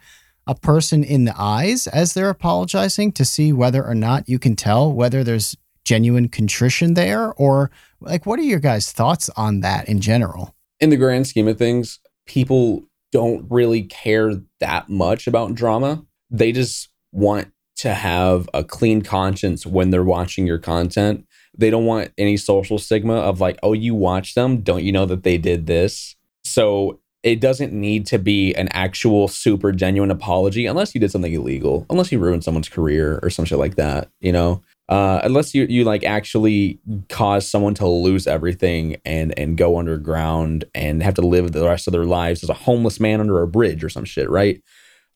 a person in the eyes as they're apologizing to see whether or not you can tell whether there's genuine contrition there or like what are your guys thoughts on that in general in the grand scheme of things, people don't really care that much about drama. They just want to have a clean conscience when they're watching your content. They don't want any social stigma of like, oh, you watch them. Don't you know that they did this? So it doesn't need to be an actual super genuine apology unless you did something illegal, unless you ruined someone's career or some shit like that, you know? Uh, unless you, you like actually cause someone to lose everything and and go underground and have to live the rest of their lives as a homeless man under a bridge or some shit, right?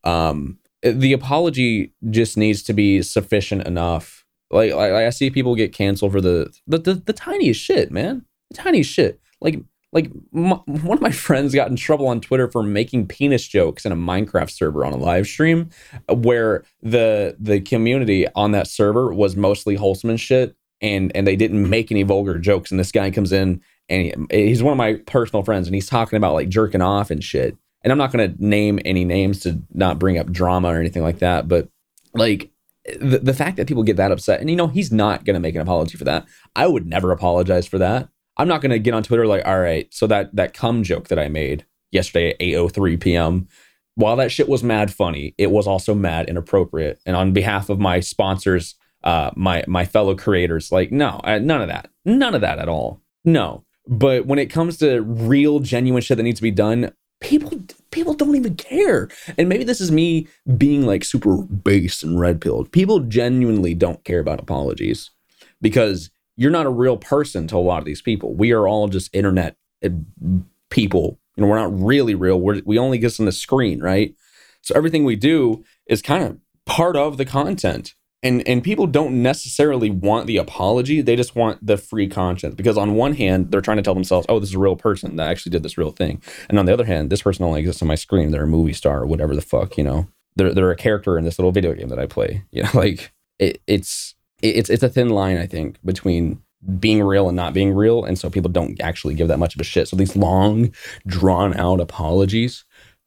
Um, the apology just needs to be sufficient enough. Like, like I see people get canceled for the the, the the tiniest shit, man, the tiniest shit. Like like m- one of my friends got in trouble on Twitter for making penis jokes in a Minecraft server on a live stream, uh, where the the community on that server was mostly wholesome and shit, and and they didn't make any vulgar jokes. And this guy comes in and he, he's one of my personal friends, and he's talking about like jerking off and shit. And I'm not going to name any names to not bring up drama or anything like that, but like the, the fact that people get that upset, and you know, he's not going to make an apology for that. I would never apologize for that. I'm not going to get on Twitter like, all right, so that that cum joke that I made yesterday at 8:03 p.m. While that shit was mad funny, it was also mad inappropriate. And on behalf of my sponsors, uh, my my fellow creators, like, no, uh, none of that, none of that at all. No. But when it comes to real, genuine shit that needs to be done, people people don't even care. And maybe this is me being like super base and red pilled. People genuinely don't care about apologies because you're not a real person to a lot of these people. We are all just internet uh, people. You know, we're not really real. We're, we only get on the screen, right? So everything we do is kind of part of the content. And and people don't necessarily want the apology. They just want the free conscience because on one hand, they're trying to tell themselves, "Oh, this is a real person that actually did this real thing," and on the other hand, this person only exists on my screen. They're a movie star or whatever the fuck, you know. They're they're a character in this little video game that I play. You know, like it, it's it's it's a thin line I think between being real and not being real, and so people don't actually give that much of a shit. So these long, drawn out apologies.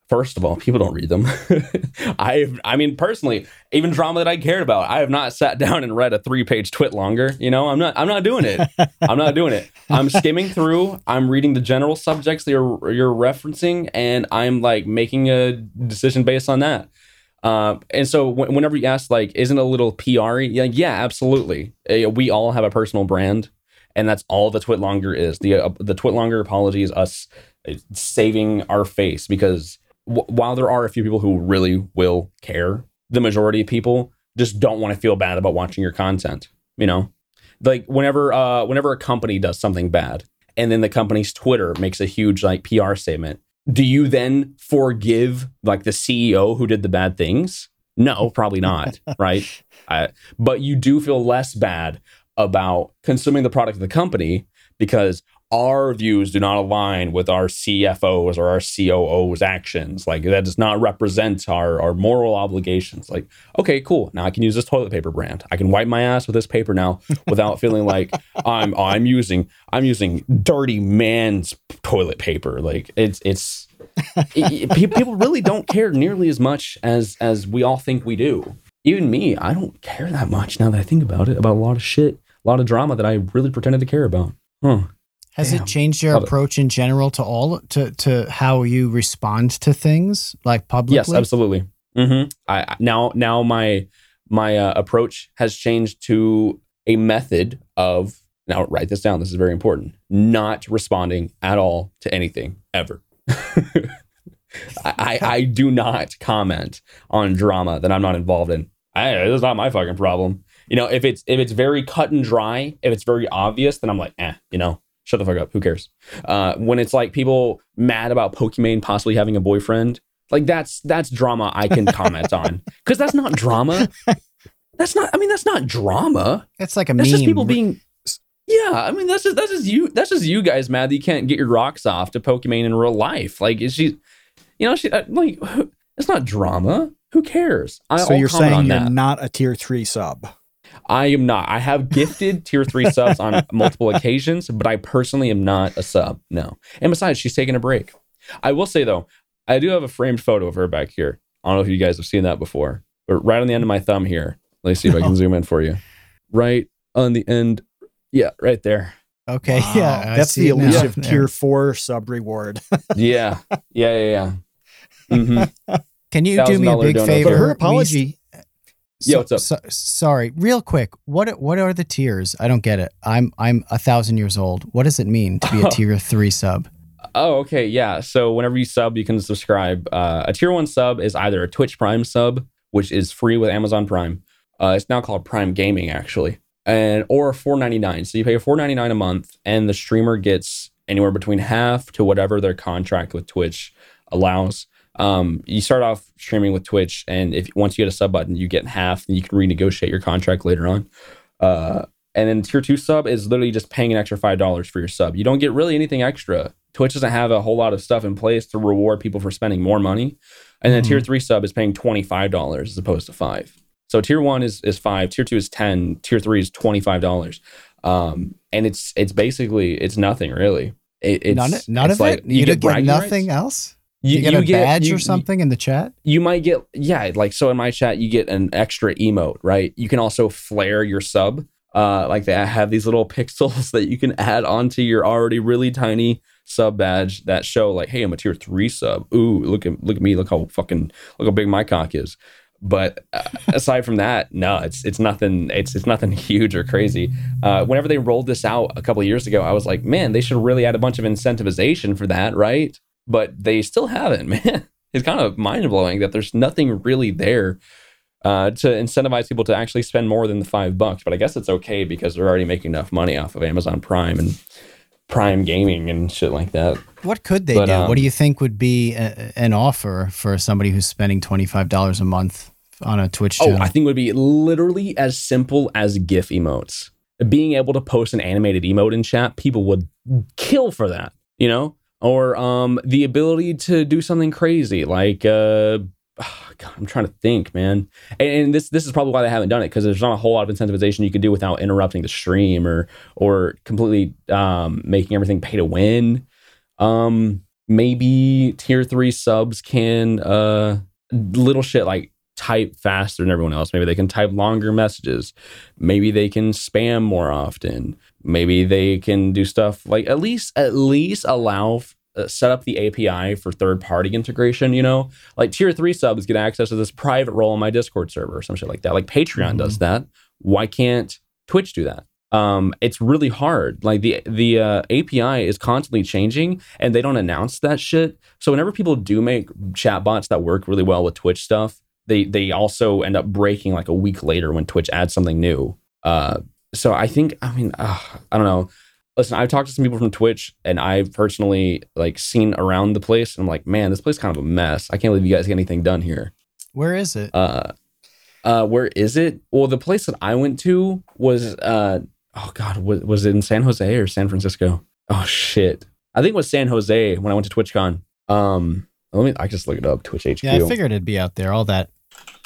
First of all, people don't read them. I I mean personally, even drama that I cared about, I have not sat down and read a three page twit longer. You know, I'm not I'm not doing it. I'm not doing it. I'm skimming through. I'm reading the general subjects that you're you're referencing, and I'm like making a decision based on that. Uh, and so w- whenever you ask, like, isn't a little PR? Yeah, yeah, absolutely. Uh, we all have a personal brand, and that's all the twit longer is. The uh, the Twitlonger apology is us uh, saving our face because w- while there are a few people who really will care, the majority of people just don't want to feel bad about watching your content. You know, like whenever uh, whenever a company does something bad, and then the company's Twitter makes a huge like PR statement do you then forgive like the CEO who did the bad things? No, probably not, right? I, but you do feel less bad about consuming the product of the company because our views do not align with our CFOs or our COOs actions. Like that does not represent our, our moral obligations. Like, okay, cool. Now I can use this toilet paper brand. I can wipe my ass with this paper now without feeling like I'm I'm using I'm using dirty man's toilet paper. Like it's it's it- pe- people really don't care nearly as much as as we all think we do. Even me, I don't care that much now that I think about it about a lot of shit, a lot of drama that I really pretended to care about. Huh. Has Damn. it changed your approach in general to all to to how you respond to things like publicly? Yes, absolutely. hmm I I- now now my my uh, approach has changed to a method of now write this down. This is very important. Not responding at all to anything ever. I, I I do not comment on drama that I'm not involved in. I, it's not my fucking problem. You know, if it's if it's very cut and dry, if it's very obvious, then I'm like, eh, you know, shut the fuck up. Who cares? Uh, when it's like people mad about Pokimane possibly having a boyfriend, like that's that's drama I can comment on because that's not drama. That's not. I mean, that's not drama. It's like a That's meme. just people being. Yeah, I mean that's just that's just you that's just you guys mad that you can't get your rocks off to Pokimane in real life. Like is she, you know, she uh, like it's not drama. Who cares? I, so I'll you're saying you're that. not a tier three sub. I am not. I have gifted tier three subs on multiple occasions, but I personally am not a sub. No. And besides, she's taking a break. I will say though, I do have a framed photo of her back here. I don't know if you guys have seen that before, but right on the end of my thumb here. Let me see if I can zoom in for you. Right on the end. Yeah, right there. Okay, Wow. yeah, that's the elusive There. tier four sub reward. Yeah. Yeah, yeah, yeah. hmm Can you do me a big donut. favor? but her We- apology, Yeah, what's up? so- sorry, real quick. What what are the tiers? I don't get it. I'm I'm a thousand years old. What does it mean to be a tier three sub? Oh, okay. Yeah. So whenever you sub, you can subscribe. Uh, a tier one sub is either a Twitch Prime sub, which is free with Amazon Prime. Uh, it's now called Prime Gaming, actually, and or four ninety nine. So you pay four ninety nine a month, and the streamer gets anywhere between half to whatever their contract with Twitch allows. Um, you start off streaming with Twitch, and if once you get a sub button, you get half, and you can renegotiate your contract later on. Uh, and then tier two sub is literally just paying an extra five dollars for your sub. You don't get really anything extra. Twitch doesn't have a whole lot of stuff in place to reward people for spending more money. And then tier three sub is paying twenty five dollars as opposed to five. So tier one is is five, tier two is ten, tier three is twenty five dollars. Um, and it's it's basically it's nothing really. It, it's none none it's of like it. You, get, bragging nothing rights. else. You, get a badge or something in the chat. you might get yeah like so in my chat you get an extra emote right? You can also flare your sub uh like they have these little pixels that you can add onto your already really tiny sub badge that show like hey i'm a tier three sub. Ooh look at look at me. Look how fucking look how big my cock is. But uh, aside from that no it's it's nothing it's it's nothing huge or crazy. Uh whenever they rolled this out a couple of years ago i was like man they should really add a bunch of incentivization for that right but they still haven't man it's kind of mind blowing that there's nothing really there uh, to incentivize people to actually spend more than the five bucks. But I guess it's okay because they're already making enough money off of Amazon Prime and Prime Gaming and shit like that. What could they But, do? um, what do you think would be a, an offer for somebody who's spending twenty five dollars a month on a Twitch Oh, channel? I think it would be literally as simple as GIF emotes. Being able to post an animated emote in chat, people would kill for that, you know? Or um, the ability to do something crazy like uh, God, I'm trying to think, man. And, and this this is probably why they haven't done it because there's not a whole lot of incentivization you can do without interrupting the stream or or completely um, making everything pay to win. Um, maybe tier three subs can uh, little shit like type faster than everyone else. Maybe they can type longer messages. Maybe they can spam more often. Maybe they can do stuff like at least at least allow uh, set up the API for third party integration. You know, like tier three subs get access to this private role in my Discord server or some shit like that. Like Patreon does that. Why can't Twitch do that? Um, it's really hard. Like the the uh, API is constantly changing, and they don't announce that shit. So whenever people do make chatbots that work really well with Twitch stuff, they they also end up breaking like a week later when Twitch adds something new. Uh, so I think I mean uh, I don't know. Listen, I've talked to some people from Twitch, and I've personally like seen around the place, and I'm like, man, this place is kind of a mess. I can't believe you guys get anything done here. Where is it? Uh, uh, where is it? Well, the place that I went to was uh, oh god, was, was it in San Jose or San Francisco? Oh shit, I think it was San Jose when I went to TwitchCon. Um, let me I just look it up. Twitch HQ. yeah, I figured it'd be out there. All that,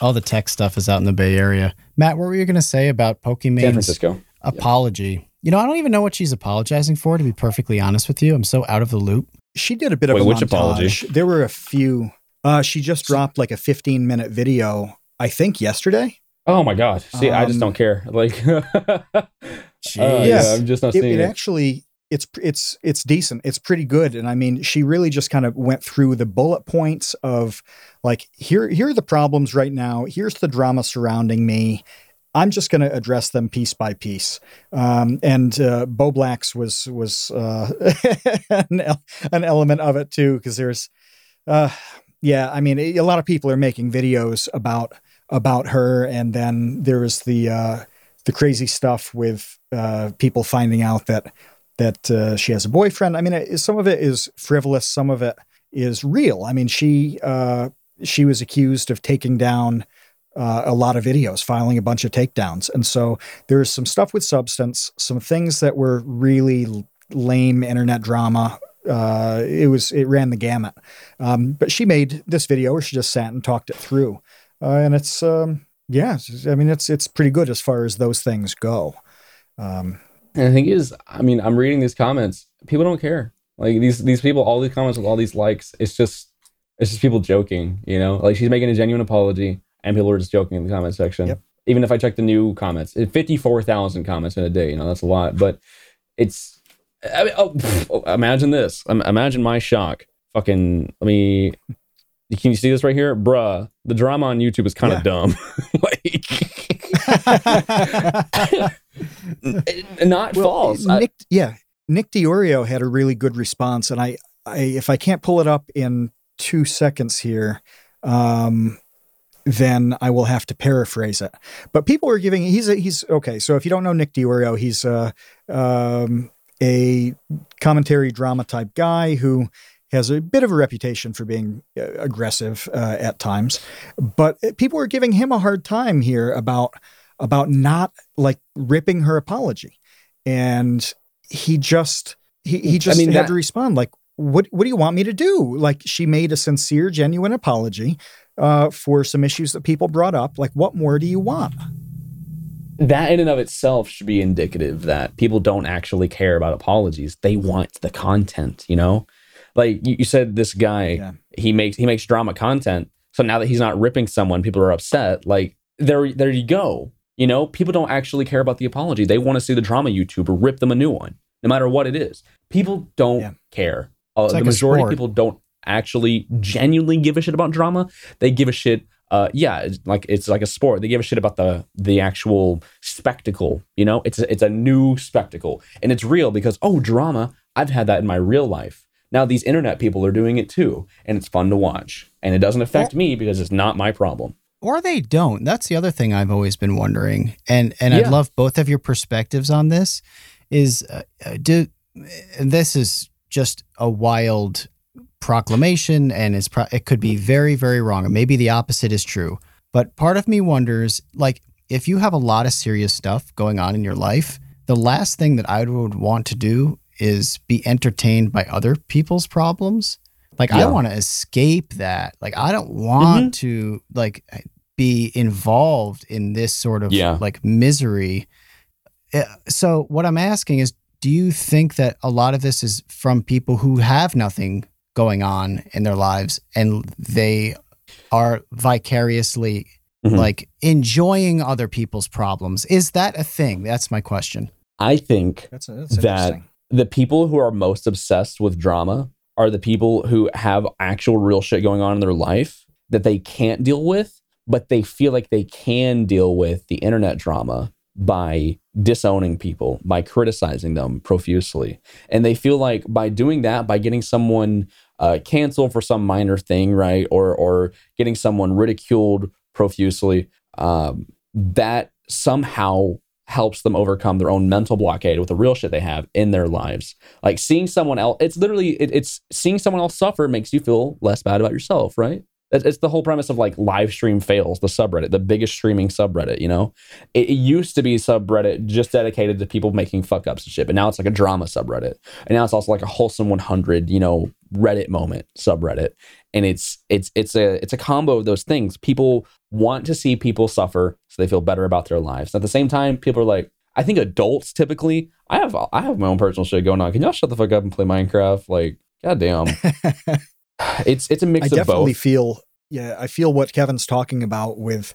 all the tech stuff is out in the Bay Area. Matt, what were you going to say about Pokimane? San Francisco. apology? You know, I don't even know what she's apologizing for. To be perfectly honest with you, I'm so out of the loop. she did a bit of Wait, a which montage. apology? There were a few. Uh, she just dropped like a 15 minute video, I think yesterday. Oh my god. See, I just Um, don't care. Like, uh, yeah, I'm just not It, seeing it it. actually it's it's it's decent. It's pretty good, and I mean, she really just kind of went through the bullet points of like here here are the problems right now. Here's the drama surrounding me. I'm just going to address them piece by piece. Um, and uh, Bo Blacks was was uh, an, an element of it too, because there's, uh, yeah, I mean, a lot of people are making videos about about her, and then there is the uh, the crazy stuff with uh, people finding out that that uh, she has a boyfriend. I mean, some of it is frivolous, some of it is real. I mean, she uh, she was accused of taking down uh, a lot of videos, filing a bunch of takedowns. And so there's some stuff with substance, some things that were really lame internet drama. Uh, it was it ran the gamut. Um, but she made this video where she just sat and talked it through, uh, and it's um, yeah, I mean it's it's pretty good as far as those things go. Um, and the thing is, I mean, I'm reading these comments. People don't care. Like these these people, all these comments with all these likes. It's just it's just people joking. You know, like she's making a genuine apology, and people are just joking in the comment section. Yep. Even if I check the new comments, fifty four thousand comments in a day. You know, that's a lot. But it's I mean, oh, pff, oh, imagine this. Imagine my shock. Fucking, let me. Can you see this right here, bruh? The drama on YouTube is kind of yeah. dumb. like, not well, false. Nick, I, yeah, Nick Diorio had a really good response, and I, I, if I can't pull it up in two seconds here, um, then I will have to paraphrase it. But people are giving he's a, he's okay. So if you don't know Nick Diorio, he's a um, a commentary drama type guy who has a bit of a reputation for being uh, aggressive uh, at times, but people are giving him a hard time here about about not like ripping her apology, and he just he, he just I mean, had that, to respond like, "What what do you want me to do?" Like she made a sincere, genuine apology uh, for some issues that people brought up. Like, what more do you want? that in and of itself should be indicative that people don't actually care about apologies. They want the content, you know? Like you, you said this guy, yeah. he makes he makes drama content. So now that he's not ripping someone, people are upset. Like there there you go. You know, people don't actually care about the apology. They want to see the drama YouTuber rip them a new one, no matter what it is. People don't yeah. care. Uh, like the majority of people don't actually genuinely give a shit about drama. They give a shit uh, yeah, it's like it's like a sport. They give a shit about the the actual spectacle. You know, it's a, it's a new spectacle, and it's real because oh, drama. I've had that in my real life. Now these internet people are doing it too, and it's fun to watch. And it doesn't affect me because it's not my problem. Or they don't. That's the other thing I've always been wondering, and and yeah. I'd love both of your perspectives on this. Is uh, uh do this is just a wild proclamation and it's pro- it could be very very wrong and maybe the opposite is true but part of me wonders like if you have a lot of serious stuff going on in your life the last thing that i would want to do is be entertained by other people's problems like yeah. i want to escape that like i don't want mm-hmm. to like be involved in this sort of yeah. like misery eh, so what i'm asking is do you think that a lot of this is from people who have nothing going on in their lives and they are vicariously mm-hmm. like enjoying other people's problems. Is that a thing? That's my question. I think that's, that's that the people who are most obsessed with drama are the people who have actual real shit going on in their life that they can't deal with, but they feel like they can deal with the internet drama by disowning people, by criticizing them profusely. And they feel like by doing that, by getting someone uh, canceled for some minor thing, right? Or, or getting someone ridiculed profusely, um, that somehow helps them overcome their own mental blockade with the real shit they have in their lives. Like seeing someone else, it's literally, it, it's seeing someone else suffer makes you feel less bad about yourself, right? It's the whole premise of like live stream fails, the subreddit, the biggest streaming subreddit, you know? It, it, used to be subreddit just dedicated to people making fuck ups and shit, but now it's like a drama subreddit. And now it's also like a wholesome 100, you know, Reddit moment subreddit. And it's it's it's a it's a combo of those things. People want to see people suffer so they feel better about their lives. At the same time, people are like, I think adults typically, I have I have my own personal shit going on. Can y'all shut the fuck up and play Minecraft? Like, goddamn. it's it's a mix I of both. I definitely feel yeah, I feel what Kevin's talking about with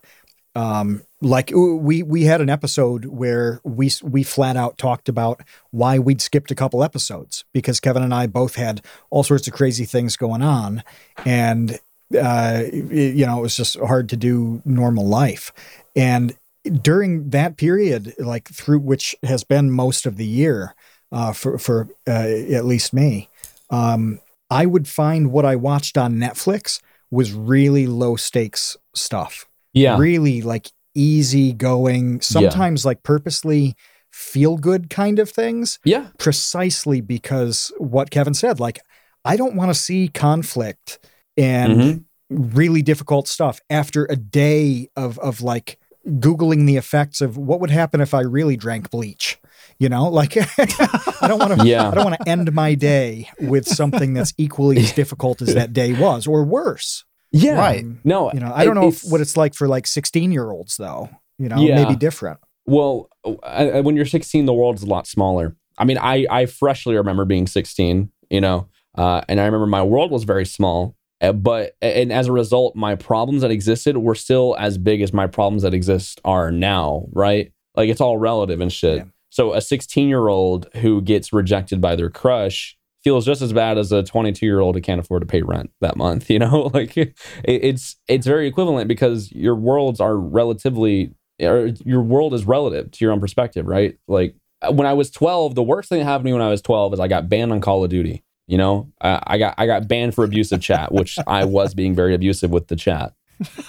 um like we we had an episode where we we flat out talked about why we'd skipped a couple episodes because Kevin and I both had all sorts of crazy things going on and uh you know it was just hard to do normal life and during that period like through which has been most of the year uh for for uh, at least me um I would find what I watched on Netflix was really low stakes stuff. Yeah. Really like easy going, sometimes yeah. like purposely feel good kind of things. Yeah. Precisely because what Kevin said, like, I don't want to see conflict and mm-hmm. really difficult stuff after a day of of like googling the effects of what would happen if I really drank bleach. You know, like I don't want to. Yeah. I don't want to end my day with something that's equally as difficult as that day was, or worse. Yeah. Right. No, You know, I don't know if, what it's like for like sixteen year olds though. You know, Yeah. maybe different. Well, I, when you're 16, the world's a lot smaller. I mean, I I freshly remember being 16. You know, uh, and I remember my world was very small. Uh, But and as a result, my problems that existed were still as big as my problems that exist are now. Right? Like it's all relative and shit. Yeah. So a 16 year old who gets rejected by their crush feels just as bad as a 22 year old who can't afford to pay rent that month. You know, like it, it's it's very equivalent because your worlds are relatively or your world is relative to your own perspective, right? Like when I was 12, the worst thing that happened to me when I was 12 is I got banned on Call of Duty. You know, I, I got I got banned for abusive chat, which I was being very abusive with the chat.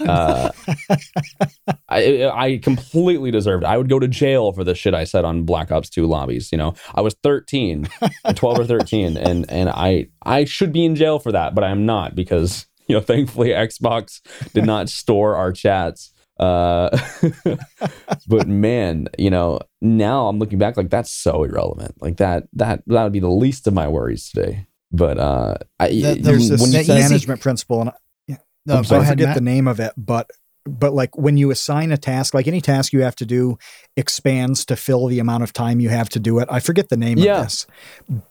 Uh, I I completely deserved. it. I would go to jail for the shit I said on Black Ops 2 lobbies. You know, I was 13, 12 or 13, and and I I should be in jail for that, but I'm not because you know, thankfully Xbox did not store our chats. Uh, but man, you know, now I'm looking back like that's so irrelevant. Like that that that would be the least of my worries today. But uh, I, The- the- There's this when you the say easy- management principle, and No, I go ahead, forget Matt. the name of it, but but like when you assign a task, like any task you have to do expands to fill the amount of time you have to do it. I forget the name Yeah. of this,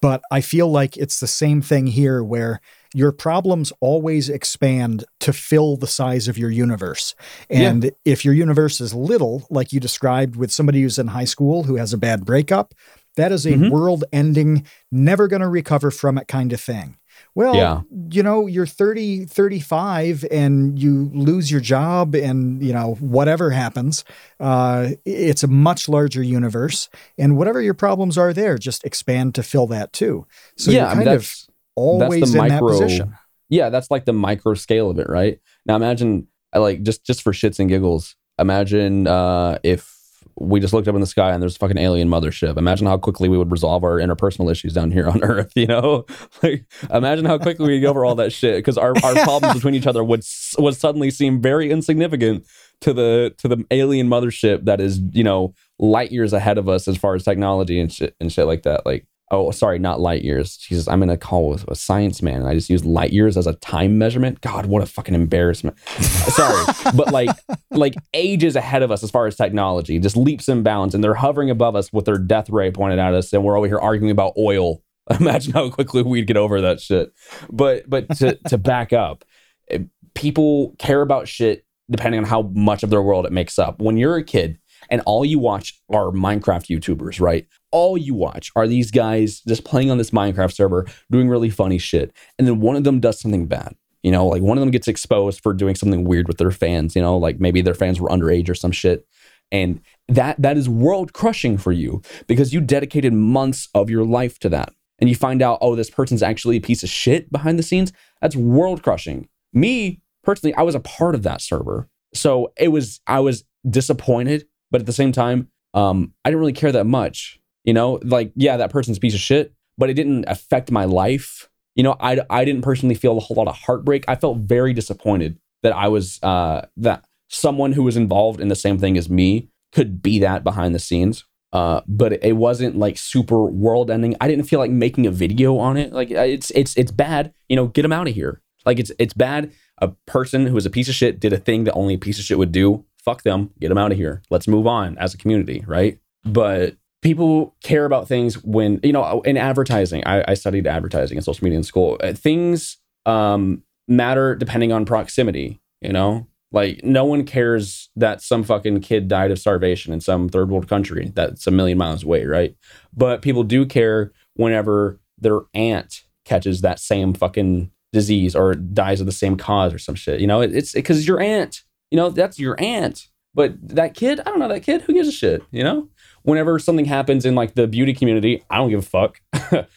but I feel like it's the same thing here where your problems always expand to fill the size of your universe. Yeah. And if your universe is little, like you described with somebody who's in high school who has a bad breakup, that is a Mhm. world ending, never going to recover from it kind of thing. Well, Yeah. you know, you're 30, 35 and you lose your job and, you know, whatever happens, uh, it's a much larger universe. And whatever your problems are there, just expand to fill that too. So yeah, you're I mean, kind of always in that position. Yeah, that's like the micro scale of it, right? Now imagine like just just for shits and giggles. Imagine uh if we just looked up in the sky and there's a fucking alien mothership. Imagine how quickly we would resolve our interpersonal issues down here on Earth, you know? Like imagine how quickly we'd go over all that shit because our, our problems between each other would would suddenly seem very insignificant to the to the alien mothership that is, you know, light years ahead of us as far as technology and shit and shit like that. Like Oh, sorry, not light years. Jesus, I'm in a call with a science man, and I just use light years as a time measurement. God, what a fucking embarrassment. sorry, but like, like ages ahead of us as far as technology, just leaps and bounds, and they're hovering above us with their death ray pointed at us, and we're over here arguing about oil. Imagine how quickly we'd get over that shit. But but to to back up, eh, people care about shit depending on how much of their world it makes up. When you're a kid and all you watch are Minecraft YouTubers, right? All you watch are these guys just playing on this Minecraft server, doing really funny shit. And then one of them does something bad. You know, like one of them gets exposed for doing something weird with their fans, you know, like maybe their fans were underage or some shit. And that that is world crushing for you because you dedicated months of your life to that. And you find out, oh, this person's actually a piece of shit behind the scenes. That's world crushing. Me, personally, I was a part of that server. So it was I was disappointed but at the same time, um, I didn't really care that much. You know, like yeah, that person's piece of shit, but it didn't affect my life. You know, I I didn't personally feel a whole lot of heartbreak. I felt very disappointed that I was uh, that someone who was involved in the same thing as me could be that behind the scenes. Uh, but it wasn't like super world ending. I didn't feel like making a video on it. Like it's it's it's bad. You know, get them out of here. Like it's it's bad. A person who was a piece of shit did a thing that only a piece of shit would do fuck them, get them out of here. Let's move on as a community, right? But people care about things when, you know, in advertising, I, I studied advertising and social media in school. Uh, Things um, matter depending on proximity, you know? Like, no one cares that some fucking kid died of starvation in some third world country that's a million miles away, right? But people do care whenever their aunt catches that same fucking disease or dies of the same cause or some shit. You know, it, it's because your aunt. You know, that's your aunt. But that kid, I don't know that kid. Who gives a shit? You know, whenever something happens in like the beauty community, I don't give a fuck.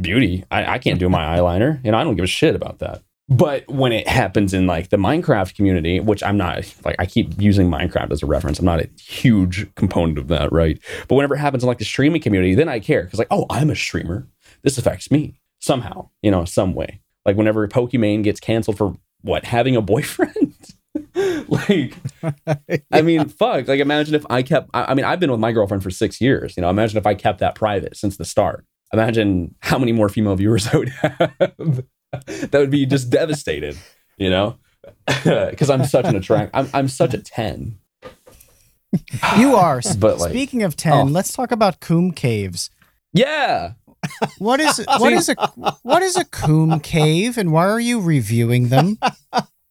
beauty, I, I can't do my eyeliner. and I don't give a shit about that. But when it happens in like the Minecraft community, which I'm not like, I keep using Minecraft as a reference. I'm not a huge component of that, right? But whenever it happens in like the streaming community, then I care because like, oh, I'm a streamer. This affects me somehow, you know, some way. Like whenever Pokimane gets canceled for what having a boyfriend. like, I mean, fuck. Like, imagine if I kept. I, I mean, I've been with my girlfriend for six years. You know, imagine if I kept that private since the start. Imagine how many more female viewers I would have. that would be just devastated. You know, because I'm such an attract. I'm I'm such a ten. You are. But, like- Speaking of 10, Oh. let's talk about coom caves. Yeah. What is what is a what is a coom cave and why are you reviewing them?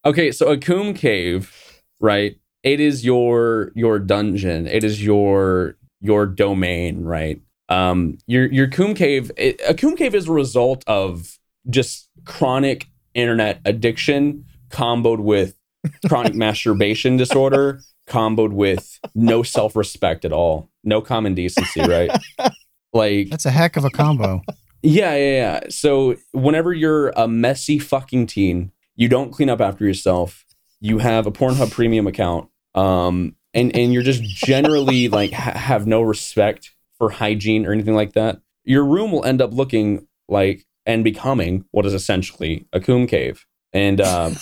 Okay, so a coom cave, right? It is your your dungeon. It is your your domain, right? Um, your your coom cave. It, a coom cave is a result of just chronic internet addiction, comboed with chronic masturbation disorder, comboed with no self respect at all, no common decency, right? Like That's a heck of a combo. yeah, yeah, yeah. So whenever you're a messy fucking teen, you don't clean up after yourself. You have a Pornhub premium account, um, and and you're just generally like ha- have no respect for hygiene or anything like that. Your room will end up looking like and becoming what is essentially a coom cave. And um,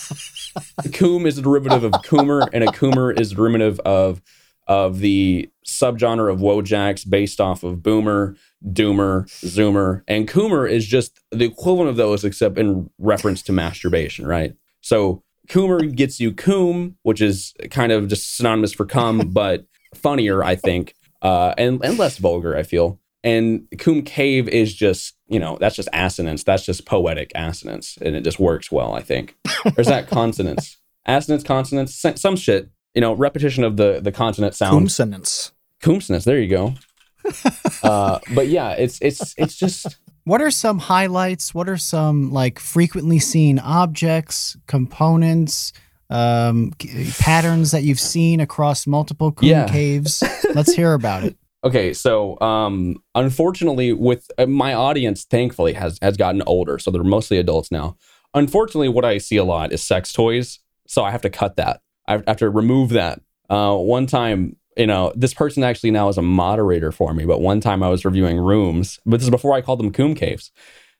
coom is a derivative of coomer, and a coomer is a derivative of of the subgenre of Wojaks based off of boomer, doomer, zoomer, and coomer is just the equivalent of those, except in reference to masturbation, right? So coomer gets you coom, which is kind of just synonymous for cum, but funnier, I think, uh, and and less vulgar, I feel. And coom cave is just you know that's just assonance, that's just poetic assonance, and it just works well, I think. Or is that consonants? Assonance, consonants, some- some shit. You know, repetition of the the consonant sound. Consonants. Coomsness. There you go. uh, but yeah, it's it's it's just What are some highlights? What are some like frequently seen objects, components, um, c- patterns that you've seen across multiple coom Yeah. caves? Let's hear about it. okay. So, um, unfortunately, with uh, my audience, thankfully has has gotten older, so they're mostly adults now. Unfortunately, what I see a lot is sex toys, so I have to cut that. I have to remove that. Uh, one time, you know, this person actually now is a moderator for me, but one time I was reviewing rooms, but this is before I called them coom caves.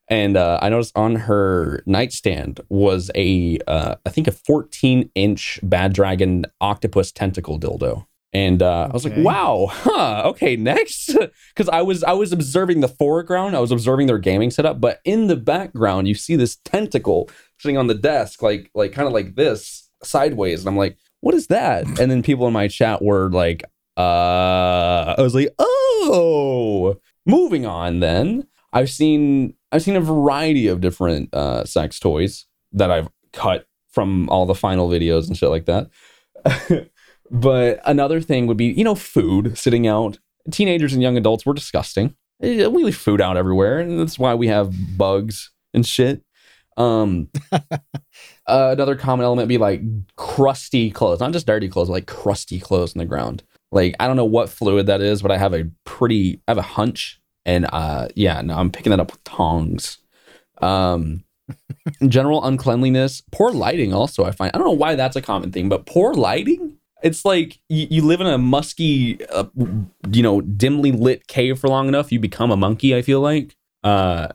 And uh, I noticed on her nightstand was a, uh, I think a 14 inch Bad Dragon octopus tentacle dildo. And uh, I was like, wow, huh, okay, next. Because I was I was observing the foreground, I was observing their gaming setup, but in the background, you see this tentacle sitting on the desk, like like kind of like this sideways, and I'm like, what is that? And then people in my chat were like, uh, I was like, oh. Moving on, then I've seen I've seen a variety of different uh, sex toys that I've cut from all the final videos and shit like that. but another thing would be, you know, food sitting out. Teenagers and young adults were disgusting. Eh, We leave food out everywhere, and that's why we have bugs and shit. Um, uh, another common element be like crusty clothes, not just dirty clothes, like crusty clothes in the ground. Like I don't know what fluid that is, but I have a pretty, I have a hunch, and uh, yeah, no, I'm picking that up with tongs. Um, general uncleanliness, poor lighting. Also, I find I don't know why that's a common thing, but poor lighting. It's like you, you live in a musky, uh, you know, dimly lit cave for long enough, you become a monkey. I feel like, uh,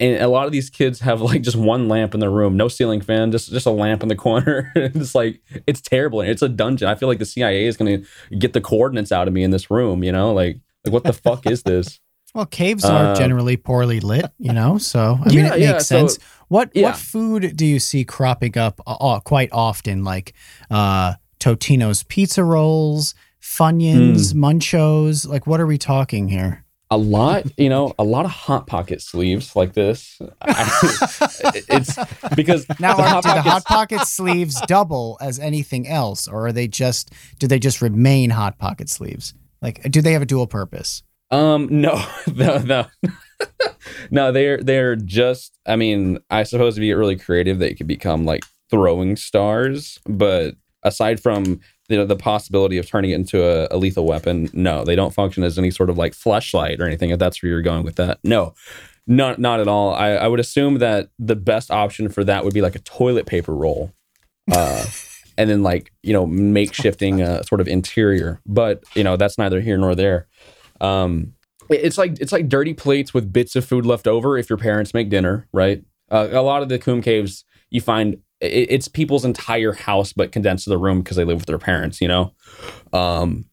and a lot of these kids have like just one lamp in their room, no ceiling fan, just just a lamp in the corner. it's like it's terrible. It's a dungeon. I feel like the CIA is gonna get the coordinates out of me in this room. You know, like like what the fuck is this? Well, caves are Uh, generally poorly lit, you know, so I mean, Yeah, it yeah, makes so- sense. What yeah. what food do you see cropping up uh, uh, quite often? Like uh, Totino's pizza rolls, Funyuns, Hmm. Munchos. Like, what are we talking here? A lot, you know, a lot of hot pocket sleeves like this. I- it's because Now, the are, hot do the hot pocket sleeves double as anything else, or are they just do they just remain hot pocket sleeves? Like, do they have a dual purpose? Um, no, no, no, no. They're they're just. I mean, I suppose if you get really creative, they could become like throwing stars. But aside from you know the possibility of turning it into a, a lethal weapon, no, they don't function as any sort of like flashlight or anything. If that's where you're going with that, no, not not at all. I, I would assume that the best option for that would be like a toilet paper roll. Uh, and then like you know makeshifting a sort of interior but you know that's neither here nor there um it- it's like it's like dirty plates with bits of food left over if your parents make dinner right uh, a lot of the coom caves you find it, it's people's entire house but condensed to the room because they live with their parents. You know, um,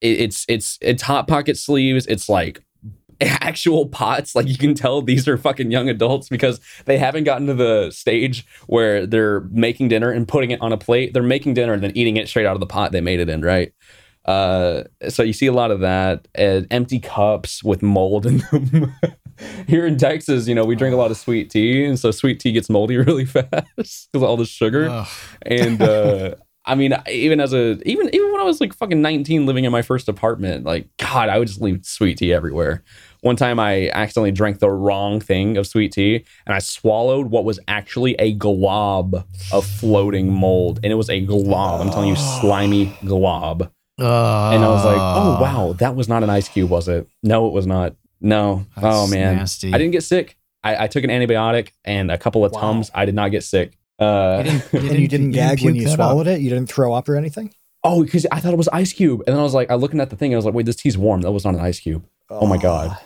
it, it's it's it's hot pocket sleeves. It's like actual pots. Like you can tell these are fucking young adults because they haven't gotten to the stage where they're making dinner and putting it on a plate. They're making dinner and then eating it straight out of the pot they made it in, right? Uh, so you see a lot of that. Uh, empty cups with mold in them. Here in Texas, you know, we drink a lot of sweet tea, and so sweet tea gets moldy really fast because of all the sugar. Ugh. And uh, I mean, even as a even even when I was like fucking 19 living in my first apartment, like God, I would just leave sweet tea everywhere. One time I accidentally drank the wrong thing of sweet tea and I swallowed what was actually a glob of floating mold. And it was a glob. I'm telling you, slimy glob. And I was like, oh wow, that was not an ice cube, was it? No, it was not. No. oh man. nasty. I didn't get sick. I, I took an antibiotic and a couple of Wow. Tums. I did not get sick. Uh, You didn't, and you didn't gag when you swallowed up. it? You didn't throw up or anything? Oh, because I thought it was ice cube, and then I was like, I looking at the thing, and I was like, wait, this tea's warm. That was not an ice cube. Oh my god.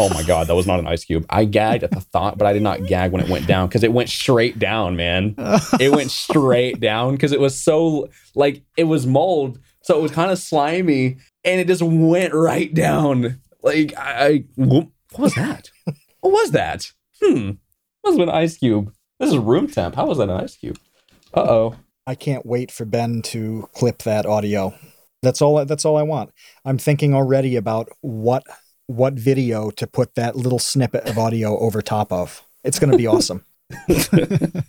Oh my god, that was not an ice cube. I gagged at the thought, but I did not gag when it went down because it went straight down, man. It went straight down because it was so like it was mold, so it was kind of slimy, and it just went right down. Like I, I whoop, what was that? What was that? Hmm, must have been an ice cube. This is room temp. How was that an ice cube? Uh oh. I can't wait for Ben to clip that audio. That's all. That's all I want. I'm thinking already about what what video to put that little snippet of audio over top of. It's going to be awesome.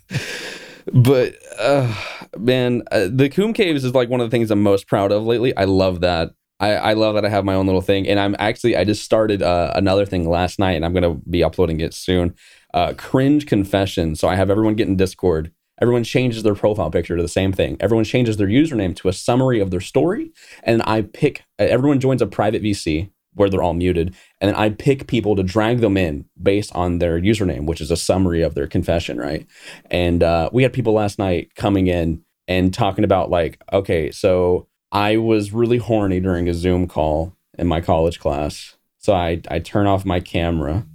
but uh, man, uh, the Coom Caves is like one of the things I'm most proud of lately. I love that. I, I love that I have my own little thing, and I'm actually I just started uh, another thing last night, and I'm gonna be uploading it soon. Uh, cringe confession. So I have everyone get in Discord. Everyone changes their profile picture to the same thing. Everyone changes their username to a summary of their story, and I pick. uh, Everyone joins a private VC where they're all muted, and then I pick people to drag them in based on their username, which is a summary of their confession, right? And uh, we had people last night coming in and talking about like, okay, so I was really horny during a Zoom call in my college class, so I I turn off my camera,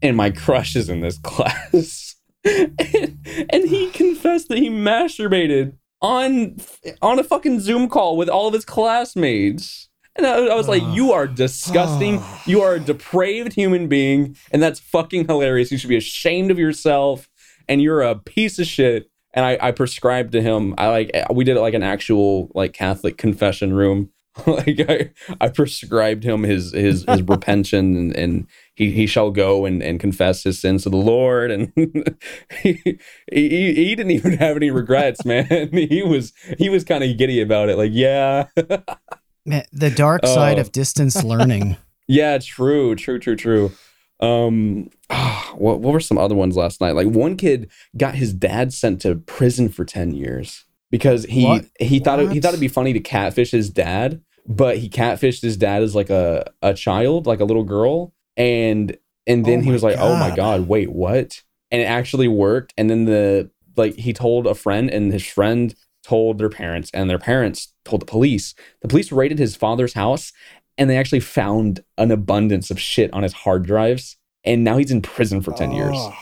and my crush is in this class, and, and he confessed that he masturbated on on a fucking Zoom call with all of his classmates. And I, I was like, you are disgusting. You are a depraved human being, and that's fucking hilarious. You should be ashamed of yourself, and you're a piece of shit. And I, I prescribed to him. I like we did it like an actual like Catholic confession room. like I, I prescribed him his his his repension, and, and he he shall go and, and confess his sins to the Lord. And he, he he didn't even have any regrets, man. He was he was kind of giddy about it. Like, yeah, Man, the dark side Oh. of distance learning. Yeah, true, true, true, true. Um, what what were some other ones last night? Like one kid got his dad sent to prison for ten years because he What? he thought it, he thought it'd be funny to catfish his dad, but he catfished his dad as like a a child, like a little girl, and and then Oh he was like, "Oh my God. god, wait, what?" And it actually worked. And then the like he told a friend, and his friend told their parents, and their parents told the police. The police raided his father's house and they actually found an abundance of shit on his hard drives and now he's in prison for 10 years Oh,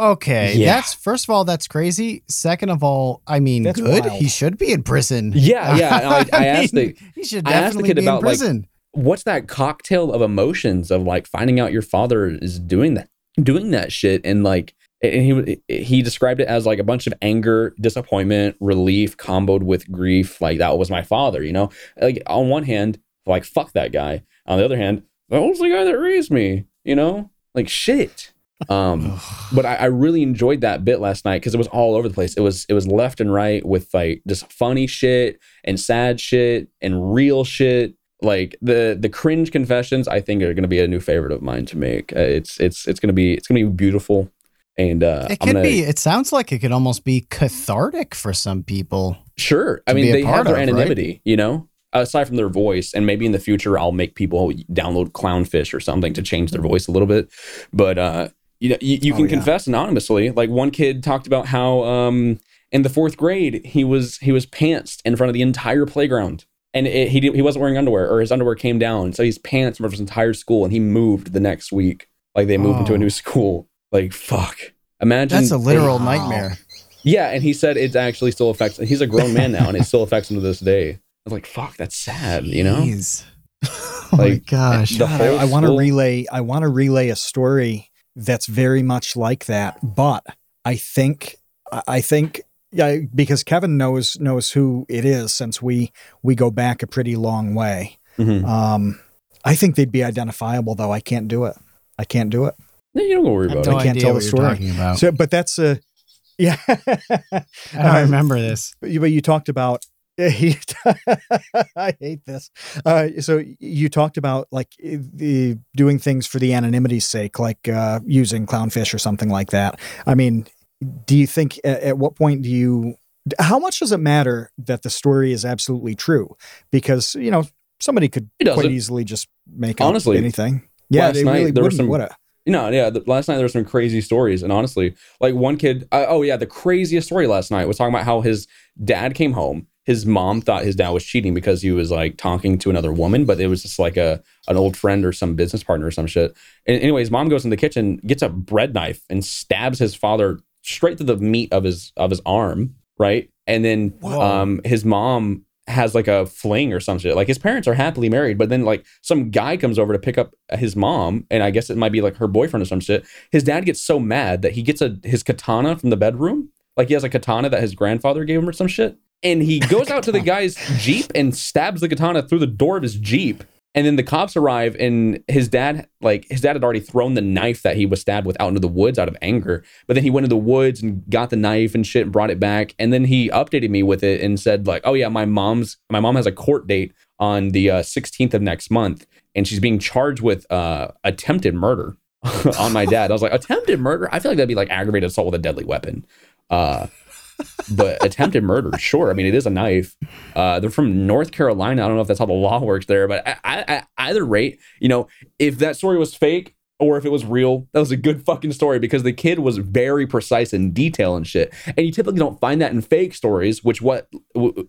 Okay, Yeah. that's first of all, that's crazy. Second of all, I mean, That's good. wild. He should be in prison. yeah yeah and I, I asked mean, the he should I asked the definitely kid be about, in like, prison. what's that cocktail of emotions of like finding out your father is doing that doing that shit and like and he he described it as like a bunch of anger disappointment relief comboed with grief like that was my father you know like on one hand like fuck that guy on the other hand that was the guy that raised me you know like shit um but I, I really enjoyed that bit last night because it was all over the place. It was it was left and right with like just funny shit and sad shit and real shit. Like the the cringe confessions, I think are going to be a new favorite of mine to make. Uh, it's it's it's going to be it's going to be beautiful, and uh, it could be. It sounds like it could almost be cathartic for some people. Sure. I mean, they have their of, right? anonymity, you know, aside from their voice. And maybe in the future, I'll make people download Clownfish or something to change their voice a little bit. But, uh, you know, you, you Oh, can yeah. confess anonymously. Like one kid talked about how, um, in the fourth grade, he was he was pantsed in front of the entire playground, and it, he he wasn't wearing underwear, or his underwear came down, so he's pants in front of his entire school, and he moved the next week. Like they moved into Oh. a new school. Like fuck, imagine That's a literal Wow. nightmare. Yeah, and he said it actually still affects. He's a grown man now, and it still affects him to this day. I was like, "Fuck, that's sad," you know. Jeez. oh my gosh. the God, I, whole I want to school- relay. I want to relay a story that's very much like that, but I think I- I think yeah, because Kevin knows knows who it is since we we go back a pretty long way. Mhm. Um, I think they'd be identifiable, though. I can't do it. I can't do it. No, you don't worry I have about no it. can't idea tell what the you're story. about. So, but that's a yeah. I don't Um, remember this. But you, but you talked about. I hate this. Uh, so you talked about like the doing things for the anonymity's sake, like uh, using clownfish or something like that. I mean, do you think at, at what point do you? How much does it matter that the story is absolutely true? Because you know somebody could quite easily just make up Honestly, anything. Yeah, last they night really there were some- would it? No, yeah. The, last night there were some crazy stories, and honestly, like one kid. Uh, oh yeah, the craziest story last night was talking about how his dad came home. His mom thought his dad was cheating because he was like talking to another woman, but it was just like a an old friend or some business partner or some shit. And anyways, mom goes in the kitchen, gets a bread knife, and stabs his father straight to the meat of his of his arm, right? And then Whoa. um, his mom has like a fling or some shit. Like his parents are happily married, but then like some guy comes over to pick up his mom, and I guess it might be like her boyfriend or some shit. His dad gets so mad that he gets a his katana from the bedroom. Like he has a katana that his grandfather gave him or some shit. And he goes out to the guy's Jeep and stabs the katana through the door of his Jeep. And then the cops arrive and his dad, like his dad had already thrown the knife that he was stabbed with out into the woods out of anger. But then he went into the woods and got the knife and shit and brought it back. And then he updated me with it and said, like, oh yeah, my mom's my mom has a court date on the uh, 16th of next month, and she's being charged with uh, attempted murder on my dad. I was like, attempted murder? I feel like that'd be like aggravated assault with a deadly weapon. Uh, but attempted murder, sure. I mean, it is a knife. Uh, they're from North Carolina. I don't know if that's how the law works there, but I, I, I, either rate, you know, if that story was fake or if it was real, that was a good fucking story because the kid was very precise in detail and shit. And you typically don't find that in fake stories, which what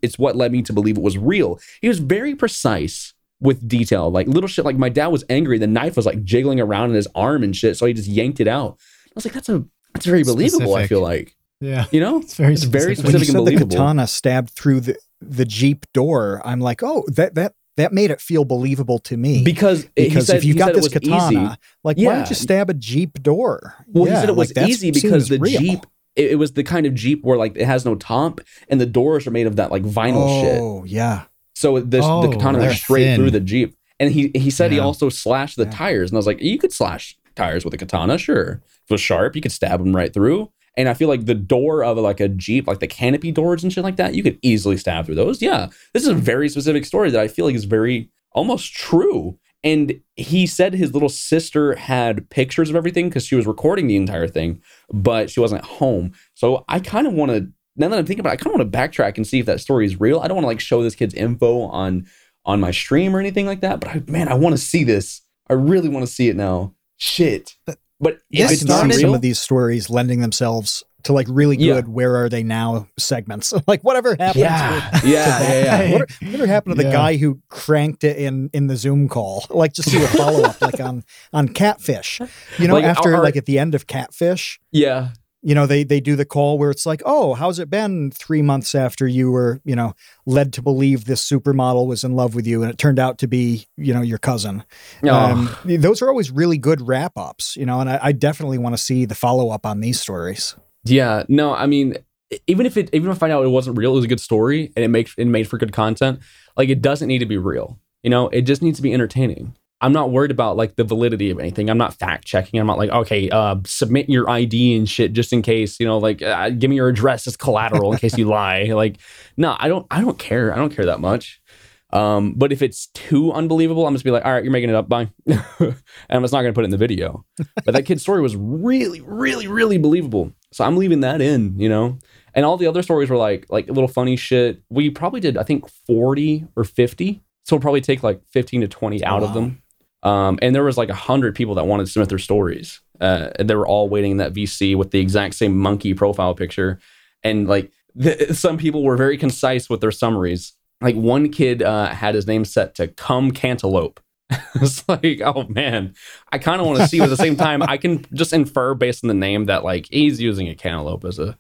it's what led me to believe it was real. He was very precise with detail, like little shit. Like my dad was angry, the knife was like jiggling around in his arm and shit, so he just yanked it out. I was like, that's a that's very believable. I feel like Yeah. you know, It's very It's very specific. when you and said the katana stabbed through the the Jeep door, I'm like, oh, that that that made it feel believable to me. because eh, because said, if you he got this katana, easy. like why Yeah. don't you stab a Jeep door? Well, he said it was like, easy because the real. Jeep, it, it was the kind of Jeep where like it has no top and the doors are made of that like vinyl oh, shit. Oh yeah, So the, Oh, the katana went straight thin. through the Jeep. And he, he said he also slashed the Yeah. tires. And I was like, you could slash tires with a katana, sure. If it was sharp, you could stab them right through. And I feel like the door of like a Jeep, like the canopy doors and shit like that, you could easily stab through those. Yeah. This is a very specific story that I feel like is very almost true. And he said his little sister had pictures of everything because she was recording the entire thing, but she wasn't home. So I kind of want to, now that I'm thinking about it, I kind of want to backtrack and see if that story is real. I don't want to like show this kid's info on on my stream or anything like that, but I, man, I want to see this. I really want to see it now. Shit. But This if I it's can not see some of these stories lending themselves to like really Yeah. good. Where are they now? Segments like whatever happened. yeah, to, yeah, yeah, yeah. What, whatever happened to the guy who cranked it in in the Zoom call? Like just do a follow up, like on on Catfish. You know, Like, after our- like at the end of Catfish, Yeah. You know they they do the call where it's like oh how's it been three months after you were you know led to believe this supermodel was in love with you and it turned out to be you know your cousin No. um, those are always really good wrap ups you know and i, I definitely want to see the follow up on these stories Yeah, no, I mean, even if it, even if I find out it wasn't real, it was a good story and it makes it made for good content. Like it doesn't need to be real, you know. It just needs to be entertaining. I'm not worried about like the validity of anything. I'm not fact checking. I'm not like, okay, uh, submit your ID and shit just in case, you know, like uh, give me your address as collateral in case you lie. Like, no, I don't. I don't care. I don't care that much. Um, but if it's too unbelievable, I'm just be like, all right, you're making it up, bye. and I'm just not gonna put it in the video. But that kid's story was really, really, really believable. So I'm leaving that in, you know. And all the other stories were like like a little funny shit. We probably did, I think, 40 or 50. So we'll probably take like 15 to 20 out of them. Um, and there was like a hundred people that wanted to submit their stories. Uh, and they were all waiting in that VC with the exact same monkey profile picture. And like the, some people were very concise with their summaries. Like one kid uh, had his name set to "Come Cantaloupe." it's like, oh man, I kind of want to see. But at the same time, I can just infer based on the name that like he's using a cantaloupe as a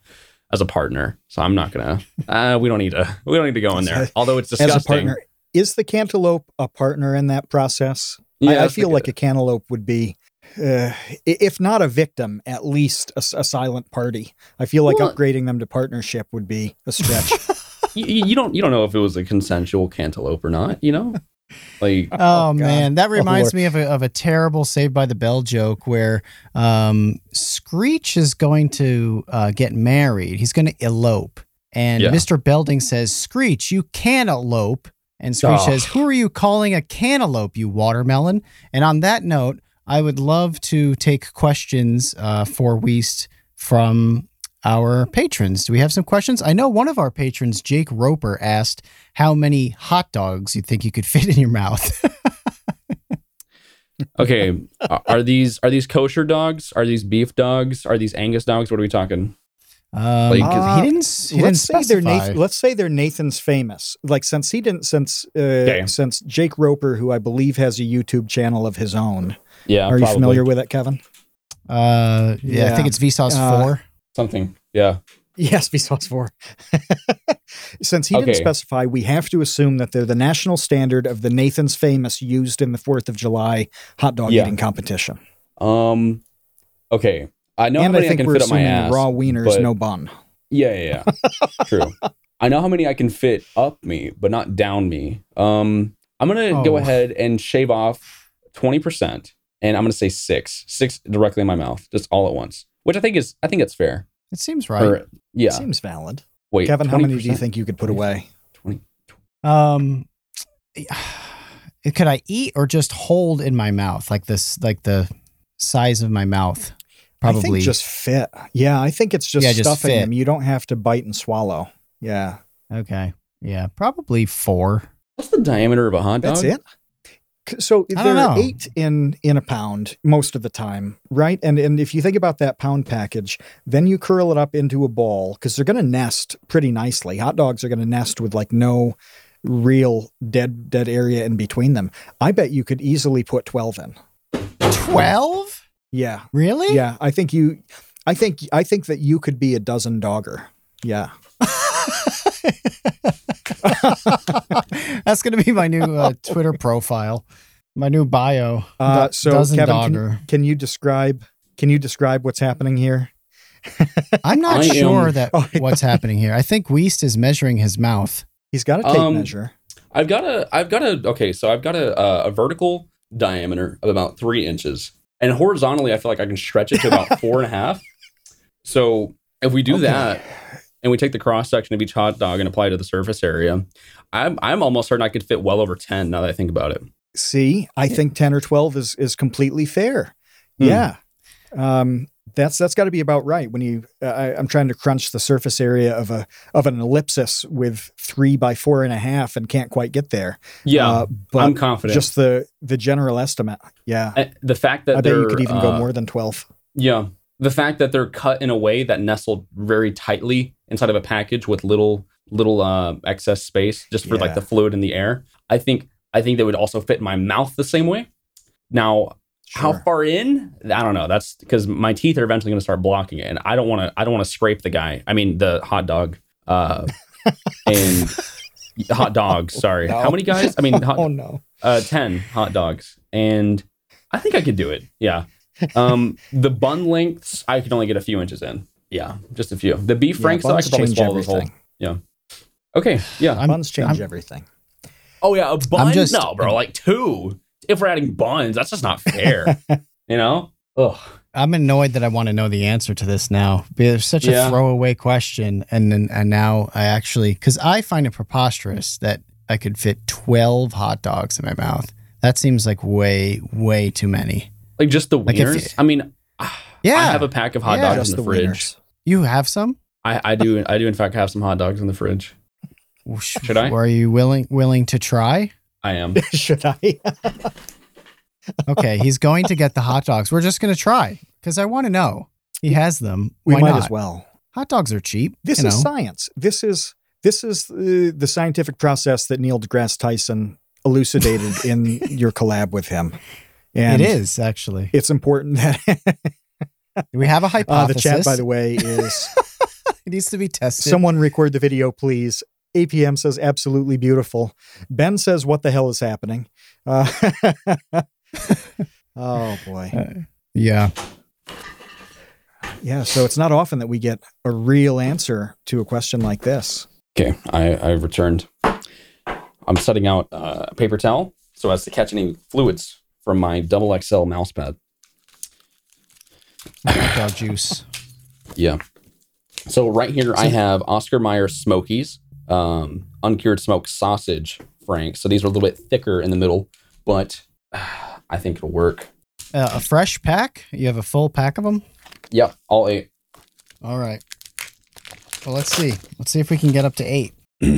as a partner. So I'm not gonna. Uh, we don't need to. We don't need to go in there. Although it's disgusting. As a partner, is the cantaloupe a partner in that process? Yeah, I, I feel the- like a cantaloupe would be, uh, if not a victim, at least a silent party. I feel like Well- upgrading them to partnership would be a stretch. you, you don't. You don't know if it was a consensual cantaloupe or not. You know, like Oh, God. man, that reminds Lord. me of a, of a terrible Saved by the Bell joke where um, Screech is going to uh, get married. He's going to elope. And Yeah. Mr. Belding says, Screech, you can elope. And Screech Oh. says, Who are you calling a cantaloupe, you watermelon? And on that note, I would love to take questions uh, for Weest from our patrons. Do we have some questions? I know one of our patrons, Jake Roper, asked how many hot dogs you think you could fit in your mouth. okay, are- are these are these kosher dogs? Are these beef dogs? Are these Angus dogs? What are we talking? Um, Like, Uh, he didn't. He didn't let's say they're. Nathan, let's say they're Nathan's famous. Like since he didn't since uh, Okay. since Jake Roper, who I believe has a YouTube channel of his own. Yeah, Are you familiar with it, Kevin? Uh, yeah, I think it's Vsauce Uh, four. Something. Yeah. Yes, Vsauce 4. Since he didn't specify, we have to assume that they're the national standard of the Nathan's Famous used in the 4th of July hot dog Yeah. eating competition. Um. Okay. I know and how I many I, think can we're fit up my ass. raw wieners, but- no bun. Yeah, yeah, yeah. True. I know how many I can fit up me, but not down me. Um, I'm gonna go Oh. ahead and shave off twenty percent, and I'm gonna say six, six directly in my mouth, just all at once. Which I think is, I think it's fair. It seems right. Or yeah. Seems valid. Wait, Kevin, how many do you think you could put away? 20. Um, could I eat or just hold in my mouth like this, like the size of my mouth? I Probably. think just fit. Yeah, I think it's just Yeah, just stuffing fit. them. You don't have to bite and swallow. Yeah, okay. Yeah, probably four. What's the diameter of a hot dog? that's it. So I they're eight in in a pound most of the time, right? And and if you think about that pound package, then you curl it up into a ball because they're going to nest pretty nicely. Hot dogs are going to nest with like no real dead dead area in between them. I bet you could easily put twelve in. Twelve? Yeah, Really? yeah. I think you. I think I think that you could be a dozen dogger. Yeah. That's gonna be my new uh, Twitter profile, my new bio. Uh, so dozen Kevin, dogger. can, can you describe? Can you describe what's happening here? I'm not I am- sure that Oh, what's happening here. I think Weest is measuring his mouth. He's got a tape Um, measure. I've got a, I've got a, okay, so I've got a, a, a vertical diameter of about three inches, and horizontally, I feel like I can stretch it to about four and a half. So if we do Okay. that, and we take the cross section of each hot dog and apply it to the surface area, I'm, I'm almost certain I could fit well over ten. Now that I think about it, See, I think ten or twelve is is completely fair. Hmm. Yeah, um, that's that's got to be about right. When you, uh, I, I'm trying to crunch the surface area of a of an ellipsis with three by four and a half, and can't quite get there. yeah, Uh, but I'm confident. just the the general estimate. Yeah, Uh, the fact that I bet you could even go uh, more than twelve. Yeah. The fact that they're cut in a way that nestled very tightly inside of a package with little little uh, excess space just for like the fluid in the air. I think I think they would also fit in my mouth the same way. Now, how far in? I don't know. That's because my teeth are eventually going to start blocking it, and I don't want to. I don't want to scrape the guy. I mean, the hot dog. Uh, and hot dogs. Sorry, No. how many guys? I mean, hot, oh no. uh, 10 hot dogs. And I think I could do it. Yeah. Um, the bun lengths, I could only get a few inches in. Yeah, just a few. The beef Yeah, franks, though, I buns could probably change swallow this whole. Yeah. Okay. Yeah. I'm- Buns change I'm- everything. oh, yeah. A bun? just- no, bro. Like two. If we're adding buns, that's just not fair. you know? Ugh. I'm annoyed that I want to know the answer to this now. It's such a Yeah. throwaway question, and then and now I actually because I find it preposterous that I could fit 12 hot dogs in my mouth. That seems like way way too many. Like just the Like if wieners. you- I mean, Yeah, I have a pack of hot Yeah. dogs in the, the fridge. wieners. you have some. I, I do. I do. In fact, have some hot dogs in the fridge. Should I? Are you willing willing to try? I am. Should I? Okay, he's going to get the hot dogs. We're just going to try because I want to know. He has them. we Why might not? as well. Hot dogs are cheap. This is know. science. This is this is uh, the scientific process that Neil deGrasse Tyson elucidated in your collab with him. And it is actually. It's important that We have a uh, the chat, by the way, is it needs to be tested. Someone record the video, please. APM says absolutely beautiful. Ben says, "What the hell is happening?" Uh, oh boy, Uh, yeah. yeah. So it's not often that we get a real answer to a question like this. Okay, I, I returned. I'm setting out uh, a paper towel so as to catch any fluids from my double XL mouse pad. Dog juice. Yeah. So right here I have Oscar Mayer Smokies, um, uncured smoked sausage franks. So these are a little bit thicker in the middle, but uh, I think it'll work. Uh, a fresh pack? You have a full pack of them? Yep, all eight. All right. Well, let's see. Let's see if we can get up to eight.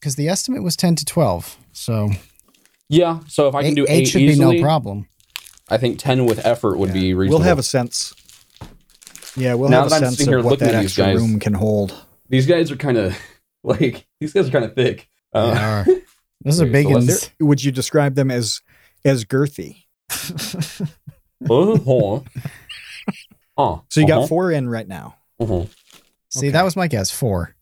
Because the estimate was 10 to 12. So Yeah. So if I can do eight eight, should easily, be no problem. I think ten with effort would be reasonable. We'll have a sense. Yeah, we'll Now have a sense of what that extra guys- room can hold. these guys are kind of like these guys are kind of thick. Uh, They are. Those are big ones. Would you describe them as as girthy? oh, hold on. Oh, So you got uh-huh, four in right now. uh-huh. See, Okay. that was my guess. Four,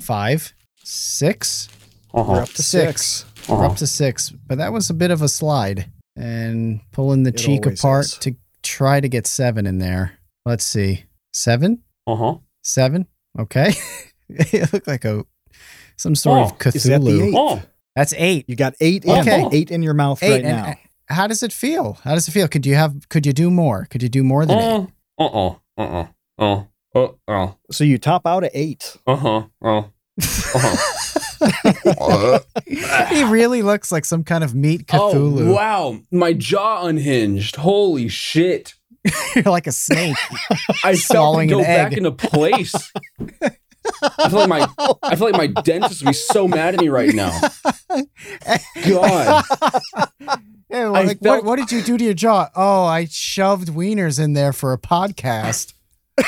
five, six. Uh-huh. We're up to Six. six. We're Uh-huh. up to six, but that was a bit of a slide. And pulling the It cheek apart is. to try to get seven in there. Let's see. Seven? Uh-huh. Seven? Okay. it looked like a some sort Oh, of is that the Cthulhu. eight? Oh, That's eight. You got eight in, Okay. eight in your mouth Eight. right and, now. uh, how does it feel? How does it feel? Could you have? Could you do more? Could you do more than eight? uh, uh-uh, uh-uh, uh, uh, uh, So you top out at eight. uh-huh, uh, uh. he really looks like some kind of meat Cthulhu. Oh, wow. My jaw unhinged. Holy shit. You're like a snake. I felt Swallowing it go an back into place. I feel like my I feel like my dentist would be so mad at me right now. God. Yeah, well, I like, felt- what, what did you do to your jaw? Oh, I shoved wieners in there for a podcast.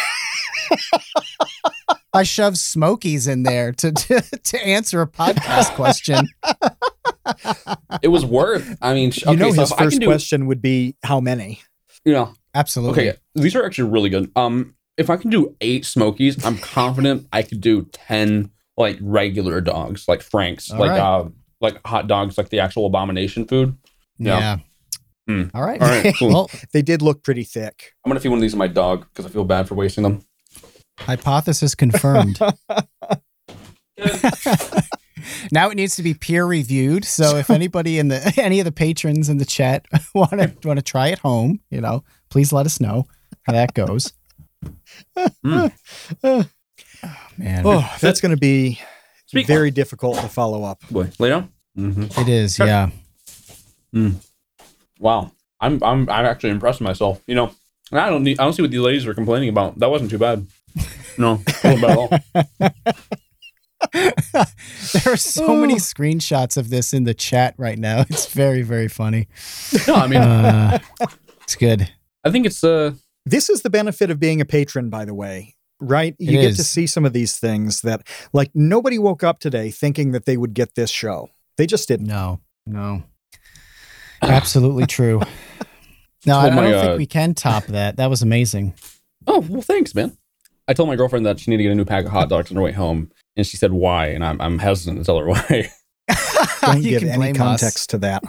I shoved Smokies in there to, to to answer a podcast question. It was worth. I mean, sh- You know okay, so his if I can first do, question would be how many? you know, Absolutely. okay, these are actually really good. Um, if I can do eight Smokies, I'm confident I could do ten like regular dogs, like Frank's, All like right. uh, like hot dogs, like the actual abomination food. Yeah. Yeah. Hmm. All right. All right, cool. Well, They did look pretty thick. I'm gonna feed one of these to my dog because I feel bad for wasting them. hypothesis confirmed. now it needs to be peer reviewed. So if anybody in the any of the patrons in the chat want to want to try it home, you know, please let us know how that goes. Mm. Oh, man, Oh, that's going to be Speak very difficult to follow up. Boy, lay down. Mm-hmm. it is. Yeah. Wow, I'm I'm I'm actually impressed with myself. You know, and I don't need I don't see what these ladies are complaining about. That wasn't too bad. No, it wasn't bad at all. there are so many screenshots of this in the chat right now. It's very very funny. No, I mean Uh, it's good. I think it's uh This is the benefit of being a patron, by the way, right? You It get to see some of these things that, like, nobody woke up today thinking that they would get this show. They just didn't. No, no. Absolutely true. No, I, I don't uh, think we can top that. That was amazing. oh well thanks man. I told my girlfriend that she needed to get a new pack of hot dogs on her way home, and she said why, and I'm I'm hesitant to tell her why. Don't give any blame us. context to that.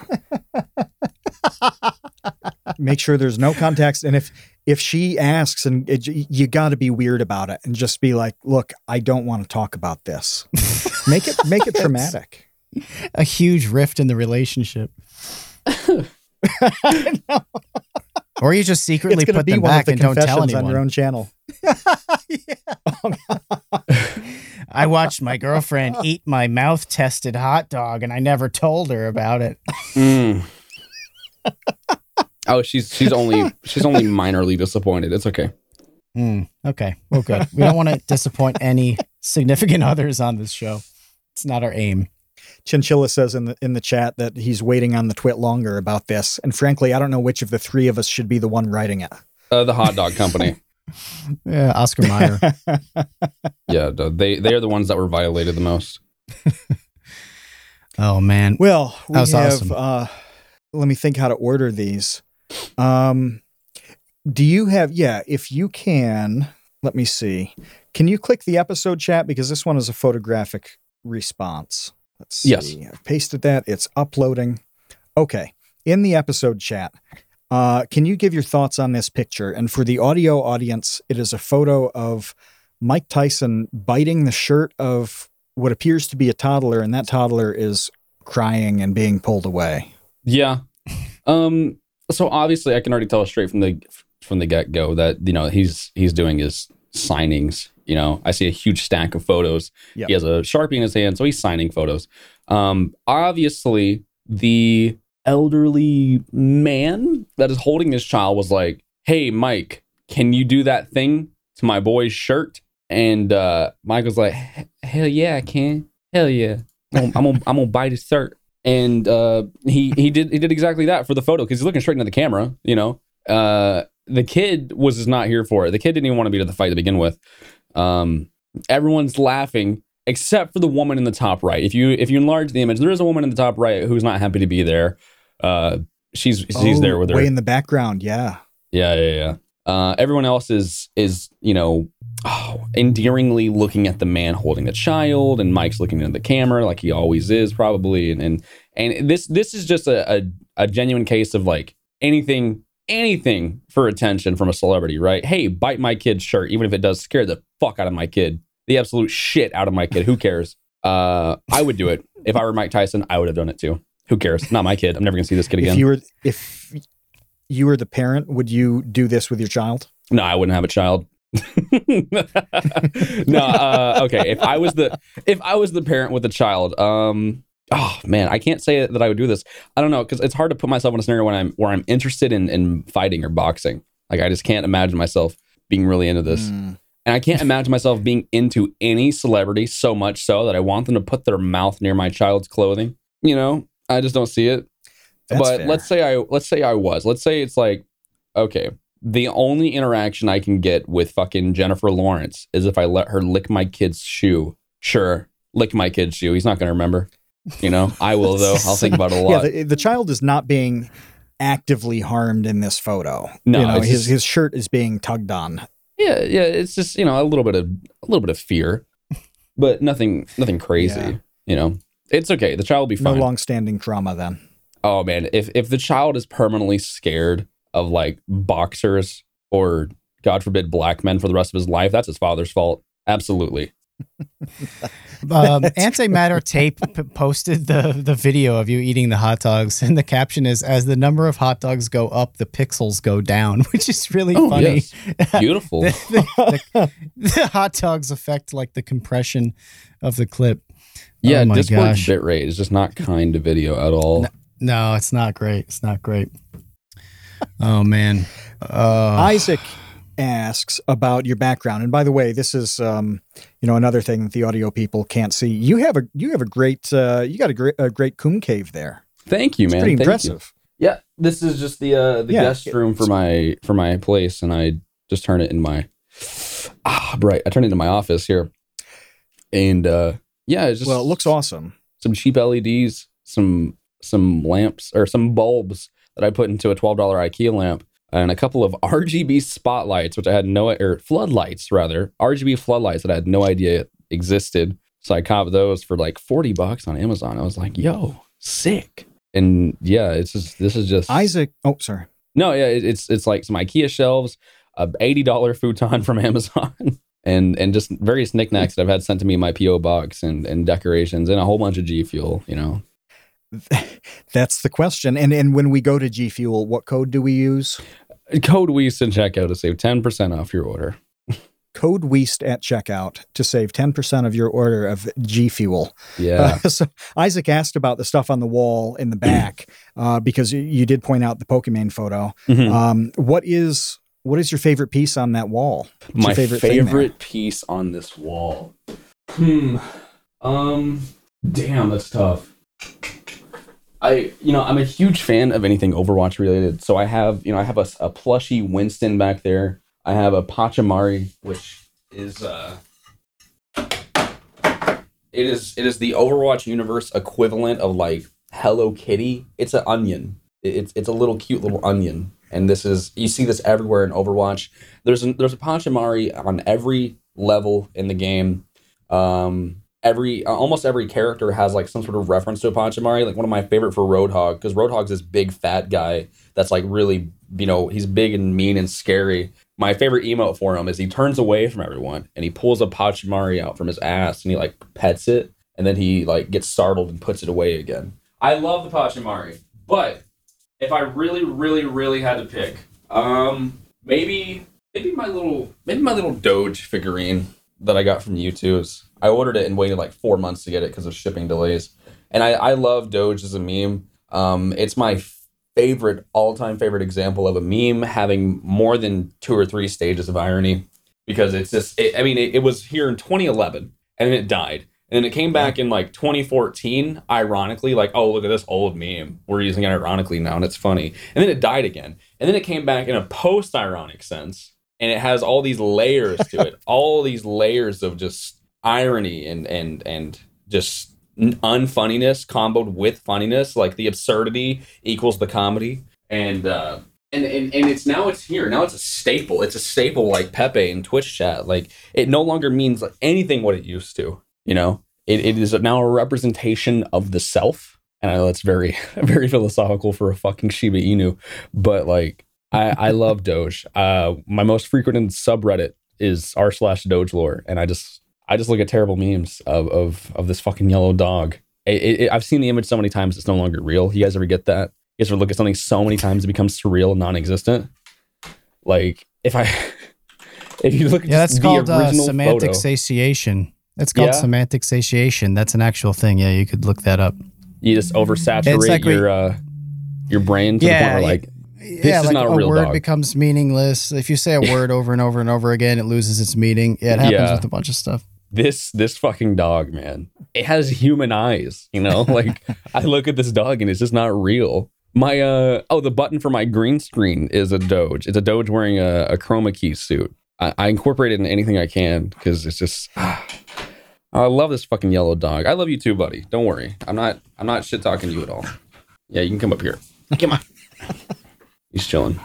Make sure there's no context. And if if she asks, and it, you got to be weird about it, and just be like, "Look, I don't want to talk about this." make it make it dramatic. A huge rift in the relationship. Or you just secretly it's going to put them back the and don't tell confessions on your own channel. I watched my girlfriend eat my mouth tested hot dog and I never told her about it. Mm. oh, she's she's only she's only minorly disappointed. It's okay. Hmm, okay. Well, good. We don't want to disappoint any significant others on this show. It's not our aim. Chinchilla says in the in the chat that he's waiting on the TwitLonger about this, and frankly, I don't know which of the three of us should be the one writing it. Uh, the hot dog company. Yeah, Oscar Mayer. yeah, they they are the ones that were violated the most. oh, man. Well, we That was have. awesome. Uh, let me think how to order these. Um, do you have? Yeah, if you can let me see. Can you click the episode chat because this one is a photographic response? Let's see. Yes. I've pasted that. It's uploading. Okay. In the episode chat, uh, can you give your thoughts on this picture? And for the audio audience, it is a photo of Mike Tyson biting the shirt of what appears to be a toddler, and that toddler is crying and being pulled away. Yeah. Um. So obviously, I can already tell straight from the from the get go that you know he's he's doing his signings. You know, I see a huge stack of photos. Yep. He has a sharpie in his hand, so he's signing photos. Um. Obviously, the elderly man that is holding his child was like, "Hey, Mike, can you do that thing to my boy's shirt?" And uh, Mike was like, "Hell yeah, I can. Hell yeah, I'm gonna, I'm gonna, I'm gonna bite his shirt." and uh, he he did he did exactly that for the photo because he's looking straight into the camera. You know, uh, the kid was just not here for it. The kid didn't even want to be to the fight to begin with. Um, everyone's laughing except for the woman in the top right. If you if you enlarge the image, there is a woman in the top right who's not happy to be there. Uh, she's she's Oh, there with her. way in the background. Yeah. Yeah, yeah, yeah. Uh, everyone else is is you know oh, endearingly looking at the man holding the child, and Mike's looking into the camera like he always is, probably. And and and this this is just a a, a genuine case of like anything anything for attention from a celebrity, right? Hey, bite my kid's shirt, even if it does scare the fuck out of my kid, the absolute shit out of my kid. Who cares? Uh, I would do it if I were Mike Tyson. I would have done it too. Who cares? Not my kid. I'm never gonna see this kid again. If you were if you were the parent, would you do this with your child? No, I wouldn't have a child. no, uh, okay. If I was the if I was the parent with a child, um, oh man, I can't say that I would do this. I don't know because it's hard to put myself in a scenario when I'm where I'm interested in in fighting or boxing. Like I just can't imagine myself being really into this, Mm. and I can't imagine myself being into any celebrity so much so that I want them to put their mouth near my child's clothing. You know, I just don't see it That's but fair. let's say I let's say I was. Let's say it's like, okay, the only interaction I can get with fucking Jennifer Lawrence is if I let her lick my kid's shoe. Sure, lick my kid's shoe. He's not gonna remember. You know, I will though. I'll think about it a yeah, lot. the, the child is not being actively harmed in this photo. No, you know, his just- his shirt is being tugged on. yeah, yeah. It's just you know a little bit of a little bit of fear, but nothing nothing crazy. Yeah. You know, it's okay. The child will be No fine. long-standing trauma then. oh man, if if the child is permanently scared of like boxers or God forbid black men for the rest of his life, that's his father's fault. Absolutely. Um, Antimatter Tape p- posted the the video of you eating the hot dogs, and the caption is: "As the number of hot dogs go up, the pixels go down," which is really Oh, funny. yes. Beautiful. the, the- the hot dogs affect like the compression of the clip. Yeah, oh my Discord's gosh. bitrate is just not kind to video at all. No, it's not great. It's not great. Oh man. Uh, Isaac asks about your background, and by the way, this is um, you know another thing that the audio people can't see. You have a you have a great uh, you got a great a great coom cave there. Thank you, It's man. pretty Thank you. impressive. Yeah, this is just the uh the Yeah. guest room for my for my place, and I just turn it in my ah right. I turn it into my office here, and uh yeah, it's just Well, it looks awesome. some cheap LEDs, some some lamps or some bulbs that I put into a twelve dollar IKEA lamp, and a couple of RGB spotlights, which I had no or floodlights rather RGB floodlights that I had no idea existed. So I copped those for like forty bucks on Amazon. I was like, "Yo, sick!" And yeah, it's just this is just Isaac. Oh, sorry. no, yeah, it- it's it's like some IKEA shelves, a eighty dollar futon from Amazon, and and just various knickknacks that I've had sent to me in my PO box, and and decorations, and a whole bunch of G Fuel. You know, That's the question. And and when we go to G Fuel, what code do we use? code Weest and checkout to save ten percent off your order. Code Weest at checkout to save 10% of your order of G Fuel. Yeah, Uh, so Isaac asked about the stuff on the wall in the back uh, because you, did point out the Pokemon photo. Mhm. Um, what is what is your favorite piece on that wall? What's my favorite favorite, piece on this wall. Hmm. Um. Damn, that's tough. I, you know, I'm a huge fan of anything Overwatch related. So I have, you know, I have a, a plushy Winston back there. I have a Pachimari, which is, uh, it is, it is the Overwatch universe equivalent of like Hello Kitty. It's an onion. It's, it's a little cute little onion. And this is you see this everywhere in Overwatch. There's a, there's a Pachimari on every level in the game. Um, every uh, almost every character has like some sort of reference to a Pachimari. Like one of my favorite for Roadhog because Roadhog's this big fat guy that's like really you know he's big and mean and scary. My favorite emote for him is he turns away from everyone and he pulls a Pachimari out from his ass and he like pets it and then he like gets startled and puts it away again. I love the Pachimari, but if I really, really, really had to pick, um, maybe maybe my little maybe my little Doge figurine that I got from YouTube is I ordered it and waited like four months to get it because of shipping delays. And I, I love Doge as a meme. Um, it's my favorite, all time favorite example of a meme having more than two or three stages of irony because it's just, it, I mean, it, it was here in 2011 and it died. And then it came back in like 2014, ironically, like, oh, look at this old meme. We're using it ironically now and it's funny. And then it died again. And then it came back in a post ironic sense and it has all these layers to it, all these layers of just irony and and and just unfunniness comboed with funniness like the absurdity equals the comedy. And uh and, and and it's now it's here. Now it's a staple. It's a staple like pepe in twitch chat. Like it no longer means like anything what it used to you know it, it is now a representation of the self and i know that's very very philosophical for a fucking shiba inu but like i i love doge uh my most frequented subreddit is r slash doge lore and i just I just look at terrible memes of of of this fucking yellow dog. It, it, I've seen the image so many times it's no longer real. You guys ever get that? You guys ever look at something so many times it becomes surreal and non-existent? Like if I if you look at yeah, that's called uh, semantic photo, satiation. That's called Yeah? semantic satiation. That's an actual thing. Yeah, you could look that up. you just oversaturate It's like we- your uh, your brain to Yeah, the point where like yeah, is like not a a real word dog. becomes meaningless. If you say a word over and over and over again, it loses its meaning. Yeah, it happens Yeah. with a bunch of stuff. this this fucking dog, man. It has human eyes, you know? Like I look at this dog and it's just not real. My uh oh, the button for my green screen is a Doge. It's a Doge wearing a, a chroma key suit. I, I incorporate it in anything I can because it's just I love this fucking yellow dog. I love you too, buddy. Don't worry. I'm not I'm not shit talking to you at all. Yeah, you can come up here. Come on. He's chilling.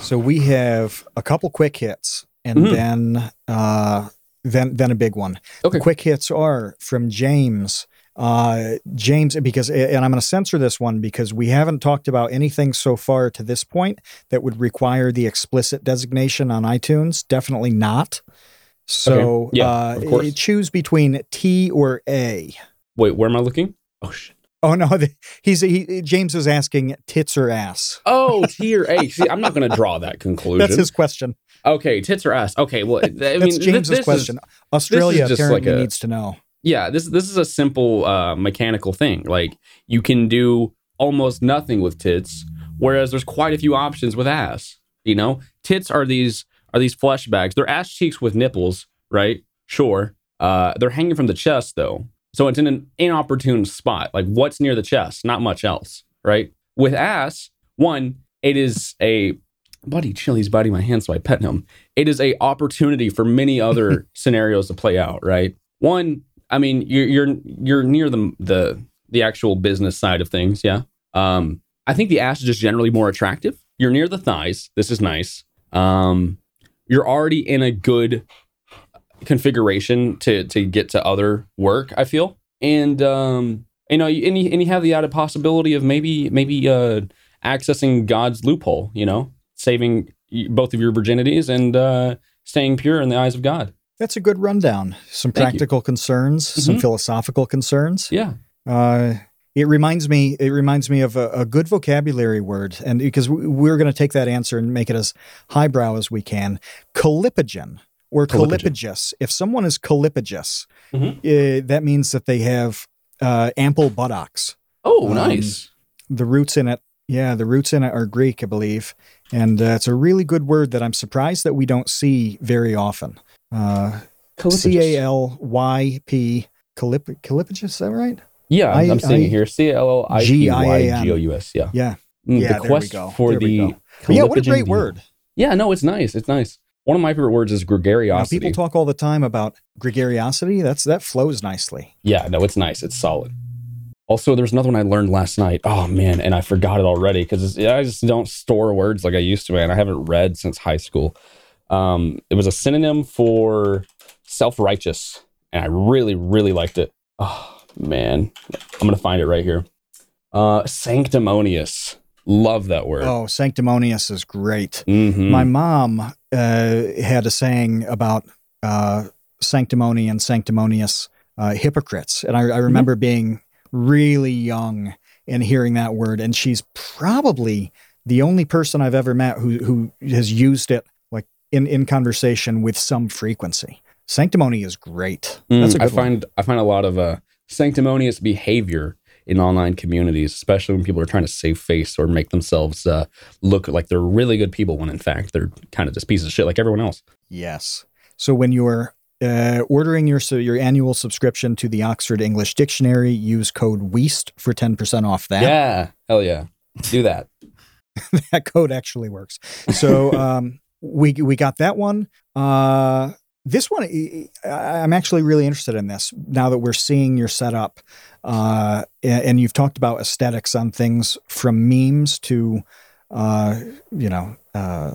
So we have a couple quick hits and Mhm. then uh then then a big one. Okay. The quick hits are from James. Uh James because and I'm going to censor this one because we haven't talked about anything so far to this point that would require the explicit designation on iTunes. Definitely not. So Okay. Yeah, uh choose between T or A. Wait, where am I looking? Oh shit. Oh no, the, he's he, James is asking tits or ass. Oh, T or A. See, I'm not gonna draw that conclusion. That's his question. Okay, tits or ass. Okay, well, I mean, That's James's this is- question. Australia just apparently like a- needs to know. yeah, this this is a simple uh, mechanical thing. Like you can do almost nothing with tits, whereas there's quite a few options with ass. You know, tits are these are these flesh bags. They're ass cheeks with nipples, right? Sure. Uh, they're hanging from the chest though, so it's in an inopportune spot. Like what's near the chest? Not much else, right? With ass, one, it is a buddy. Chill, he's biting my hand, so I pet him. It is a opportunity for many other scenarios to play out, right? One, I mean, you're you're you're near the the the actual business side of things, yeah. Um, I think the ass is just generally more attractive. You're near the thighs. This is nice. Um, you're already in a good configuration to to get to other work. I feel, and um, you know, and you, and you have the added possibility of maybe maybe uh, accessing God's loophole. You know, saving both of your virginities and uh, staying pure in the eyes of God. That's a good rundown. Some Thank you. practical concerns, some Mhm. philosophical concerns. Yeah. Uh, it reminds me. It reminds me of a, a good vocabulary word, and because we- we're going to take that answer and make it as highbrow as we can. Callipygian or Callipygian. If someone is callipygous, Mhm. uh, that means that they have uh, ample buttocks. Oh, Um, nice. The roots in it, yeah, the roots in it are Greek, I believe, and uh, it's a really good word that I'm surprised that we don't see very often. Uh, C A L Y P Callip- Callipygous, is that right? Yeah, I- I'm seeing I- it here. C L L I P Y G O U S. Yeah. Yeah. Mm, Yeah, the there we quest go. for There the. yeah, what a great word. Yeah, no, it's nice. It's nice. One of my favorite words is Now, people talk all the time about gregariosity. That's that flows nicely. yeah, no, it's nice. It's solid. Also, there's another one I learned last night. Oh man, and I forgot it already because I just don't store words like I used to, and I haven't read since high school. Um, it was a synonym for self-righteous, and I really, really liked it. Oh man, I'm gonna find it right here. Uh, sanctimonious. Love that word. Oh, sanctimonious is great. Mhm. My mom uh, had a saying about uh, sanctimony and sanctimonious uh, hypocrites. And I, I remember being really young and hearing that word. And she's probably the only person I've ever met who, who has used it like in, in conversation with some frequency. Sanctimony is great. Mm, That's a good I one. find I find a lot of uh, sanctimonious behavior in online communities, especially when people are trying to save face or make themselves uh, look like they're really good people when in fact they're kind of just pieces of shit like everyone else. Yes. So when you're uh, ordering your so your annual subscription to the Oxford English Dictionary, use code WEEST for 10% off that. Yeah, hell yeah, do that. that code actually works. So um, we we got that one. Uh, this one, I'm actually really interested in this now that we're seeing your setup, uh, and, you've talked about aesthetics on things from memes to, uh, you know, uh,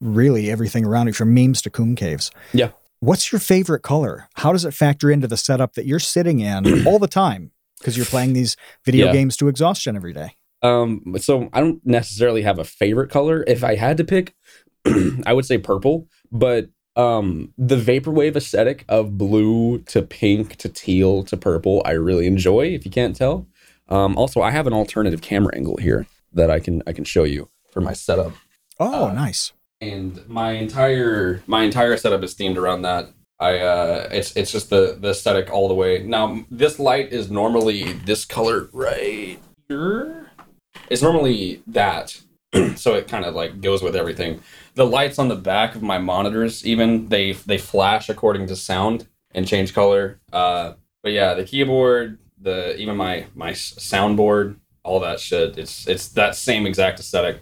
really everything around you, from memes to coom caves. Yeah. What's your favorite color? How does it factor into the setup that you're sitting in all the time? Because you're playing these video Yeah. games to exhaustion every day. Um, so I don't necessarily have a favorite color. If I had to pick, I would say purple. But um, the vaporwave aesthetic of blue to pink to teal to purple, I really enjoy. If you can't tell. Um, also, I have an alternative camera angle here that I can I can show you for my setup. Oh, Uh, nice. and my entire my entire setup is themed around that. I uh, it's it's just the the aesthetic all the way. Now this light is normally this color right here. It's normally that, so it kind of like goes with everything. The lights on the back of my monitors, even they they flash according to sound and change color. Uh, but yeah, the keyboard, the even my my soundboard, all that shit. It's it's that same exact aesthetic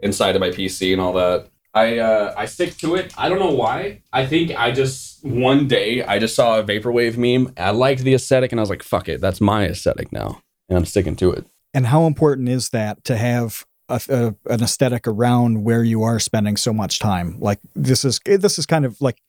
inside of my PC and all that. I uh, I stick to it. I don't know why. I think I just one day I just saw a vaporwave meme. I liked the aesthetic, and I was like, "Fuck it, that's my aesthetic now," and I'm sticking to it. And how important is that to have a, a, an aesthetic around where you are spending so much time? Like this is this is kind of like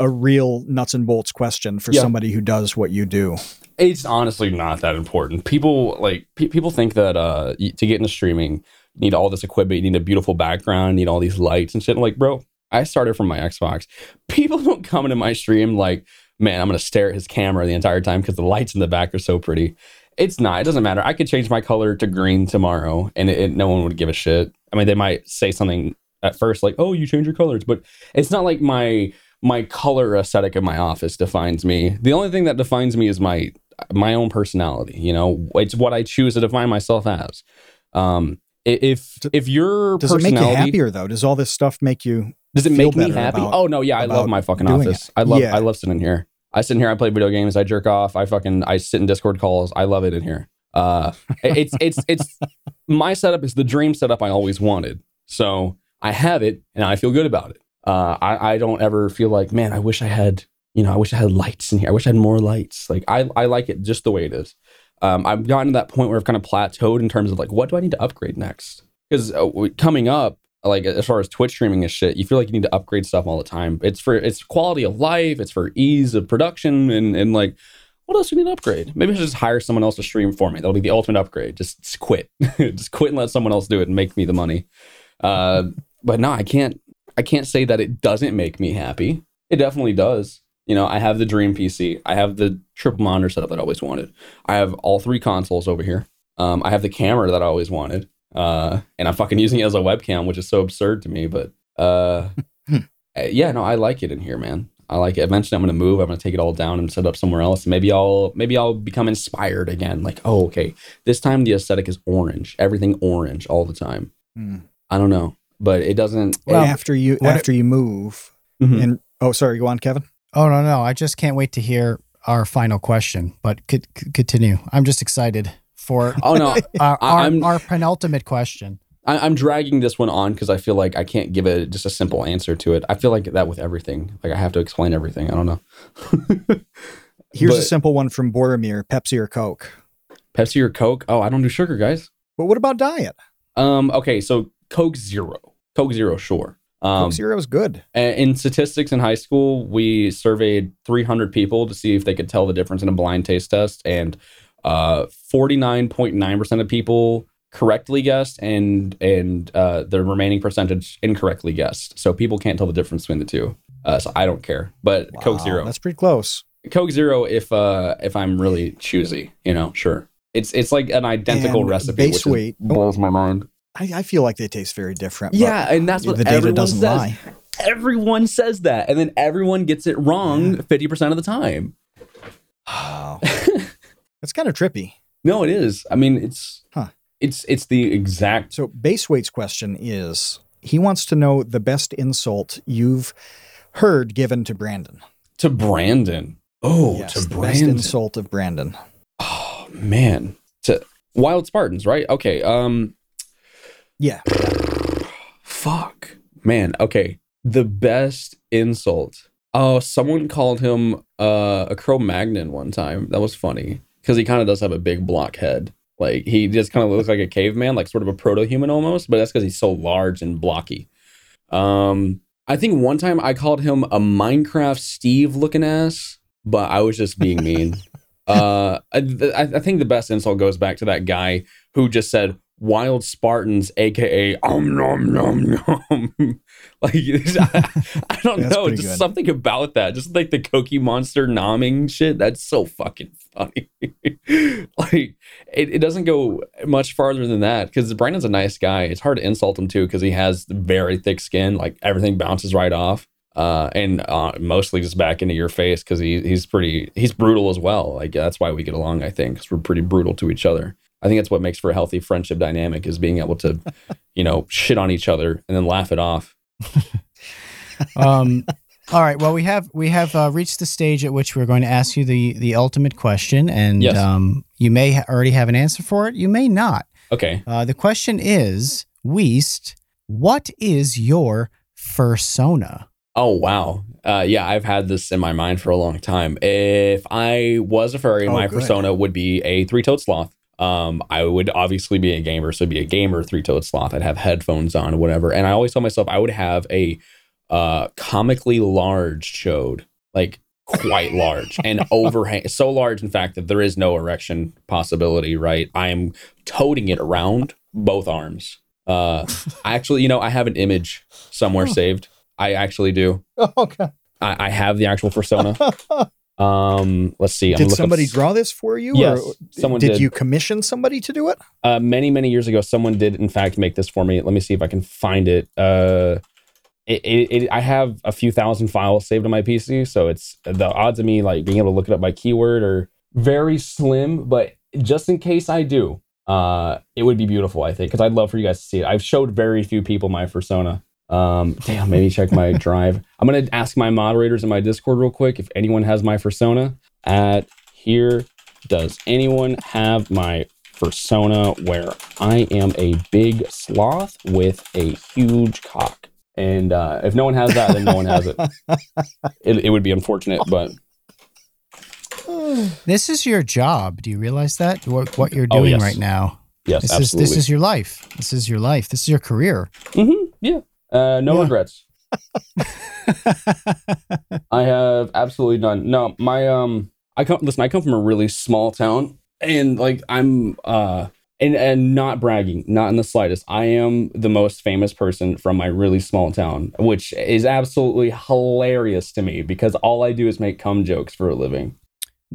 a real nuts and bolts question for Yeah. somebody who does what you do. It's honestly not that important. People like pe- people think that uh, to get into streaming, you need all this equipment, you need a beautiful background, you need all these lights and shit. I'm like, bro, I started from my Xbox. People don't come into my stream like, man, I'm gonna stare at his camera the entire time because the lights in the back are so pretty. It's not. It doesn't matter. I could change my color to green tomorrow, and it, it- no one would give a shit. I mean, they might say something at first like, "Oh, you change your colors," but it's not like my my color aesthetic in my office defines me. The only thing that defines me is my my own personality. You know, it's what I choose to define myself as. Um, if if your Does it make you happier though? Does all this stuff make you does it make me happy? about- oh no, yeah, I love my fucking office. it? I love Yeah. I love sitting here. I sit in here. I play video games. I jerk off. I fucking I sit in Discord calls. I love it in here. Uh, it's it's it's my setup is the dream setup I always wanted. So I have it, and I feel good about it. Uh, I I don't ever feel like man. I wish I had you know I wish I had lights in here. I wish I had more lights. Like I I like it just the way it is. Um, I've gotten to that point where I've kind of plateaued in terms of like what do I need to upgrade next? Because uh, coming up, like as far as Twitch streaming and shit, you feel like you need to upgrade stuff all the time. It's for it's quality of life, it's for ease of production, and and like what else do you need to upgrade? Maybe I should just hire someone else to stream for me. That'll be the ultimate upgrade. Just, just quit, just quit and let someone else do it and make me the money. Uh, but no, I can't. I can't say that it doesn't make me happy. It definitely does. You know, I have the dream PC. I have the triple monitor setup that I always wanted. I have all three consoles over here. Um, I have the camera that I always wanted. Uh, and I'm fucking using it as a webcam, which is so absurd to me. But uh, Hmm. uh, yeah, no, I like it in here, man. I like it. Eventually, I'm gonna move. I'm gonna take it all down and set up somewhere else. Maybe I'll maybe I'll become inspired again. Like, oh, okay, this time the aesthetic is orange. Everything orange all the time. Hmm. I don't know, but it doesn't. Well, after you what- after you move Mhm. and oh sorry, go on, Kevin. Oh no, no! I just can't wait to hear our final question. But c- c- continue. I'm just excited for Oh no, our, I- our, I'm- our penultimate question. I, I'm dragging this one on because I feel like I can't give it just a simple answer to it. I feel like that with everything. Like I have to explain everything. I don't know. Here's a simple one from Boromir: Pepsi or Coke? Pepsi or Coke? Oh, I don't do sugar, guys. But what about diet? Um, okay, so Coke Zero. Coke Zero, sure. Um, Coke Zero is good. in statistics in high school, we surveyed 300 people to see if they could tell the difference in a blind taste test, and uh, 49.9% of people correctly guessed, and and uh, the remaining percentage incorrectly guessed. So people can't tell the difference between the two. Uh, so I don't care. But Coke Zero, That's pretty close. Coke Zero, if uh, if I'm really choosy, you know, sure. It's it's like an identical And recipe, base weight- blows my mind. I, I feel like they taste very different. Yeah, and that's what the data doesn't says. lie. Everyone says that, and then everyone gets it wrong fifty percent of the time. Wow. That's kind of trippy. No, it is. I mean, it's Huh. it's it's the exact. So base weight's question is he wants to know the best insult you've heard given to Brandon. To Brandon. Oh, yes, to the best Brandon. insult of Brandon. Oh man. To Wild Spartans, right? Okay. Um. Yeah. Fuck. Man. Okay. The best insult. Oh, someone called him uh, a Cro-Magnon one time. That was funny because he kind of does have a big block head. Like he just kind of looks like a caveman, like sort of a proto-human almost. But that's because he's so large and blocky. Um, I think one time I called him a Minecraft Steve looking ass, but I was just being mean. uh, I, I I think the best insult goes back to that guy who just said wild Spartans, aka um nom nom nom. like I, I don't know, just good. something about that. Just like the Cookie Monster nomming shit. That's so fucking funny. like it, it doesn't go much farther than that because Brandon's a nice guy. It's hard to insult him too because he has very thick skin. Like everything bounces right off. Uh, and uh, mostly just back into your face because he, he's pretty he's brutal as well. Like that's why we get along, I think, because we're pretty brutal to each other. I think that's what makes for a healthy friendship dynamic is being able to, you know, shit on each other and then laugh it off. Um, all right. Well, we have we have uh, reached the stage at which we're going to ask you the the ultimate question, and Yes. um, you may ha- already have an answer for it. You may not. Okay. Uh, the question is, Weest, what is your fursona? Oh wow. Uh, yeah, I've had this in my mind for a long time. If I was a furry, Oh, my good. persona would be a three-toed sloth. Um, I would obviously be a gamer, so it'd be a gamer three-toed sloth. I'd have headphones on, whatever. And I always tell myself I would have a uh, comically large chode, like quite large and overhang, so large, in fact, that there is no erection possibility. Right? I am toting it around both arms. Uh, I actually, you know, I have an image somewhere Oh. saved. I actually do. Okay. I, I have the actual persona. Um, let's see. I'm Did look up somebody draw this for you? Yes, or someone did, did. you commission somebody to do it? Uh, many many years ago, someone did in fact make this for me. Let me see if I can find it. Uh, it, it, it I have a few thousand files saved on my PC, so it's the odds of me like being able to look it up by keyword are very slim. But just in case I do, uh, it would be beautiful. I think because I'd love for you guys to see it. I've showed very few people my persona. Um, damn, maybe check my drive. I'm gonna ask my moderators in my Discord real quick if anyone has my persona at here. Does anyone have my persona where I am a big sloth with a huge cock? And uh, if no one has that, then no one has it. it. It would be unfortunate, but This is your job. Do you realize that? What, what you're Oh, doing yes. right now? yes, This is absolutely. this is your life. This is your life. This is your career. hmm yeah, uh, no Yeah. regrets. I have absolutely none. No, my um, I come listen. I come from a really small town, and like I'm uh, and and not bragging, not in the slightest. I am the most famous person from my really small town, which is absolutely hilarious to me because all I do is make cum jokes for a living,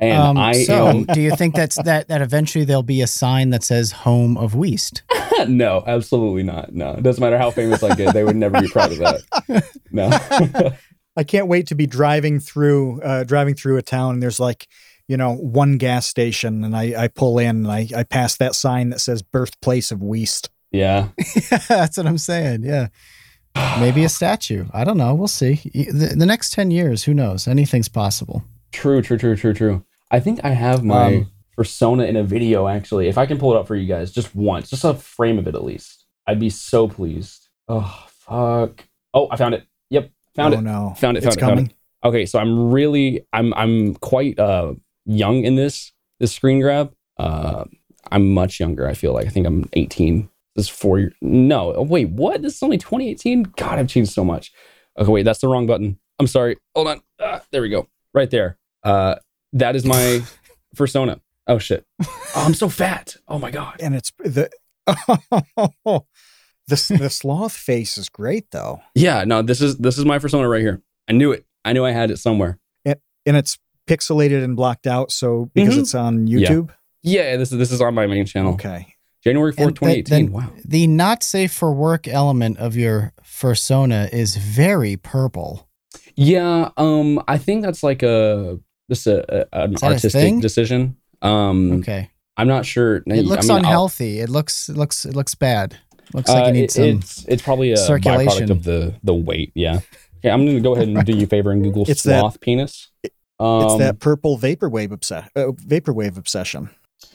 and um, I so, am do you think that's that that eventually there'll be a sign that says "Home of Weest"? no, absolutely not. No, it doesn't matter how famous I get, they would never be proud of that. No. I can't wait to be driving through uh, driving through a town and there's like, you know, one gas station and I, I pull in and I, I pass that sign that says birthplace of Weest. yeah. that's what I'm saying. Yeah, maybe a statue. I don't know. We'll see. The, the next ten years, who knows? Anything's possible. True, true, true, true, true. I think I have my Um, persona in a video actually. If I can pull it up for you guys just once, just a frame of it at least, I'd be so pleased. Oh fuck! Oh, I found it. Yep, found oh it. no. Found it. It's Found it. Found coming. it. Okay, so I'm really, I'm, I'm quite uh young in this this screen grab. Uh, I'm much younger. I feel like I think I'm 18. This is four years. No, oh, wait, what? This is only 2018. God, I've changed so much. Okay, wait, that's the wrong button. I'm sorry. Hold on. Ah, there we go. Right there. Uh, that is my persona. Oh shit. Oh, I'm so fat. Oh my god. And it's the the the sloth face is great though, Yeah, no, this is this is my persona right here. I knew it. I knew I had it somewhere. And, and it's pixelated and blocked out. So because Mhm. it's on YouTube, Yeah, this is this is on my main channel. okay. January 4th, And th- 2018. then wow. The not safe for work element of your persona is very purple. Yeah, um, I think that's like a just a, a an Is that a artistic decision. Um, Okay. I'm not sure. It looks I mean, I'll- unhealthy. It looks it looks it looks bad. Looks like uh, you need it- some it's it's probably a circulation. byproduct of the the weight. Yeah. Okay, I'm gonna go ahead and do you a favor and Google It's that- sloth penis. Um, It's that purple vaporwave obsession. Uh, vaporwave obsession.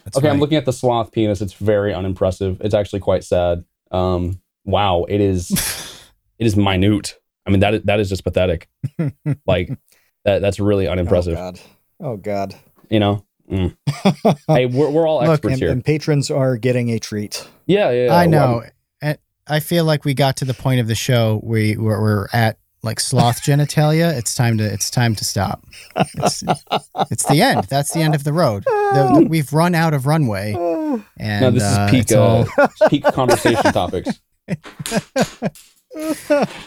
That's okay, I'm looking at the sloth penis. It's very unimpressive. It's actually quite sad. Um, wow, it is. it is minute. I mean that is, that is just pathetic. like that that's really unimpressive. Oh God. Oh God. you know. Mm. hey, we're we're all Look, experts and, here. and patrons are getting a treat. yeah, yeah. I well, know. And I feel like we got to the point of the show we where we're at like sloth genitalia. It's time to it's time to stop. It's, it's the end. That's the end of the road. The- the- we've run out of runway, and No, this uh, is peak it's all- uh, peak conversation topics.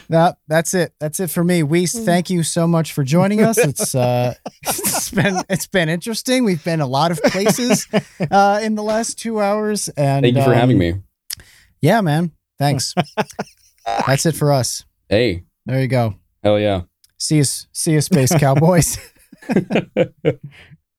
No, that's it. That's it for me. Weest, thank you so much for joining us. It's uh, it's been it's been interesting. We've been a lot of places uh, in the last two hours, and Thank you for having um, me. Yeah, man. Thanks. that's it for us. Hey, There you go. hell yeah. See you, see you, space cowboys.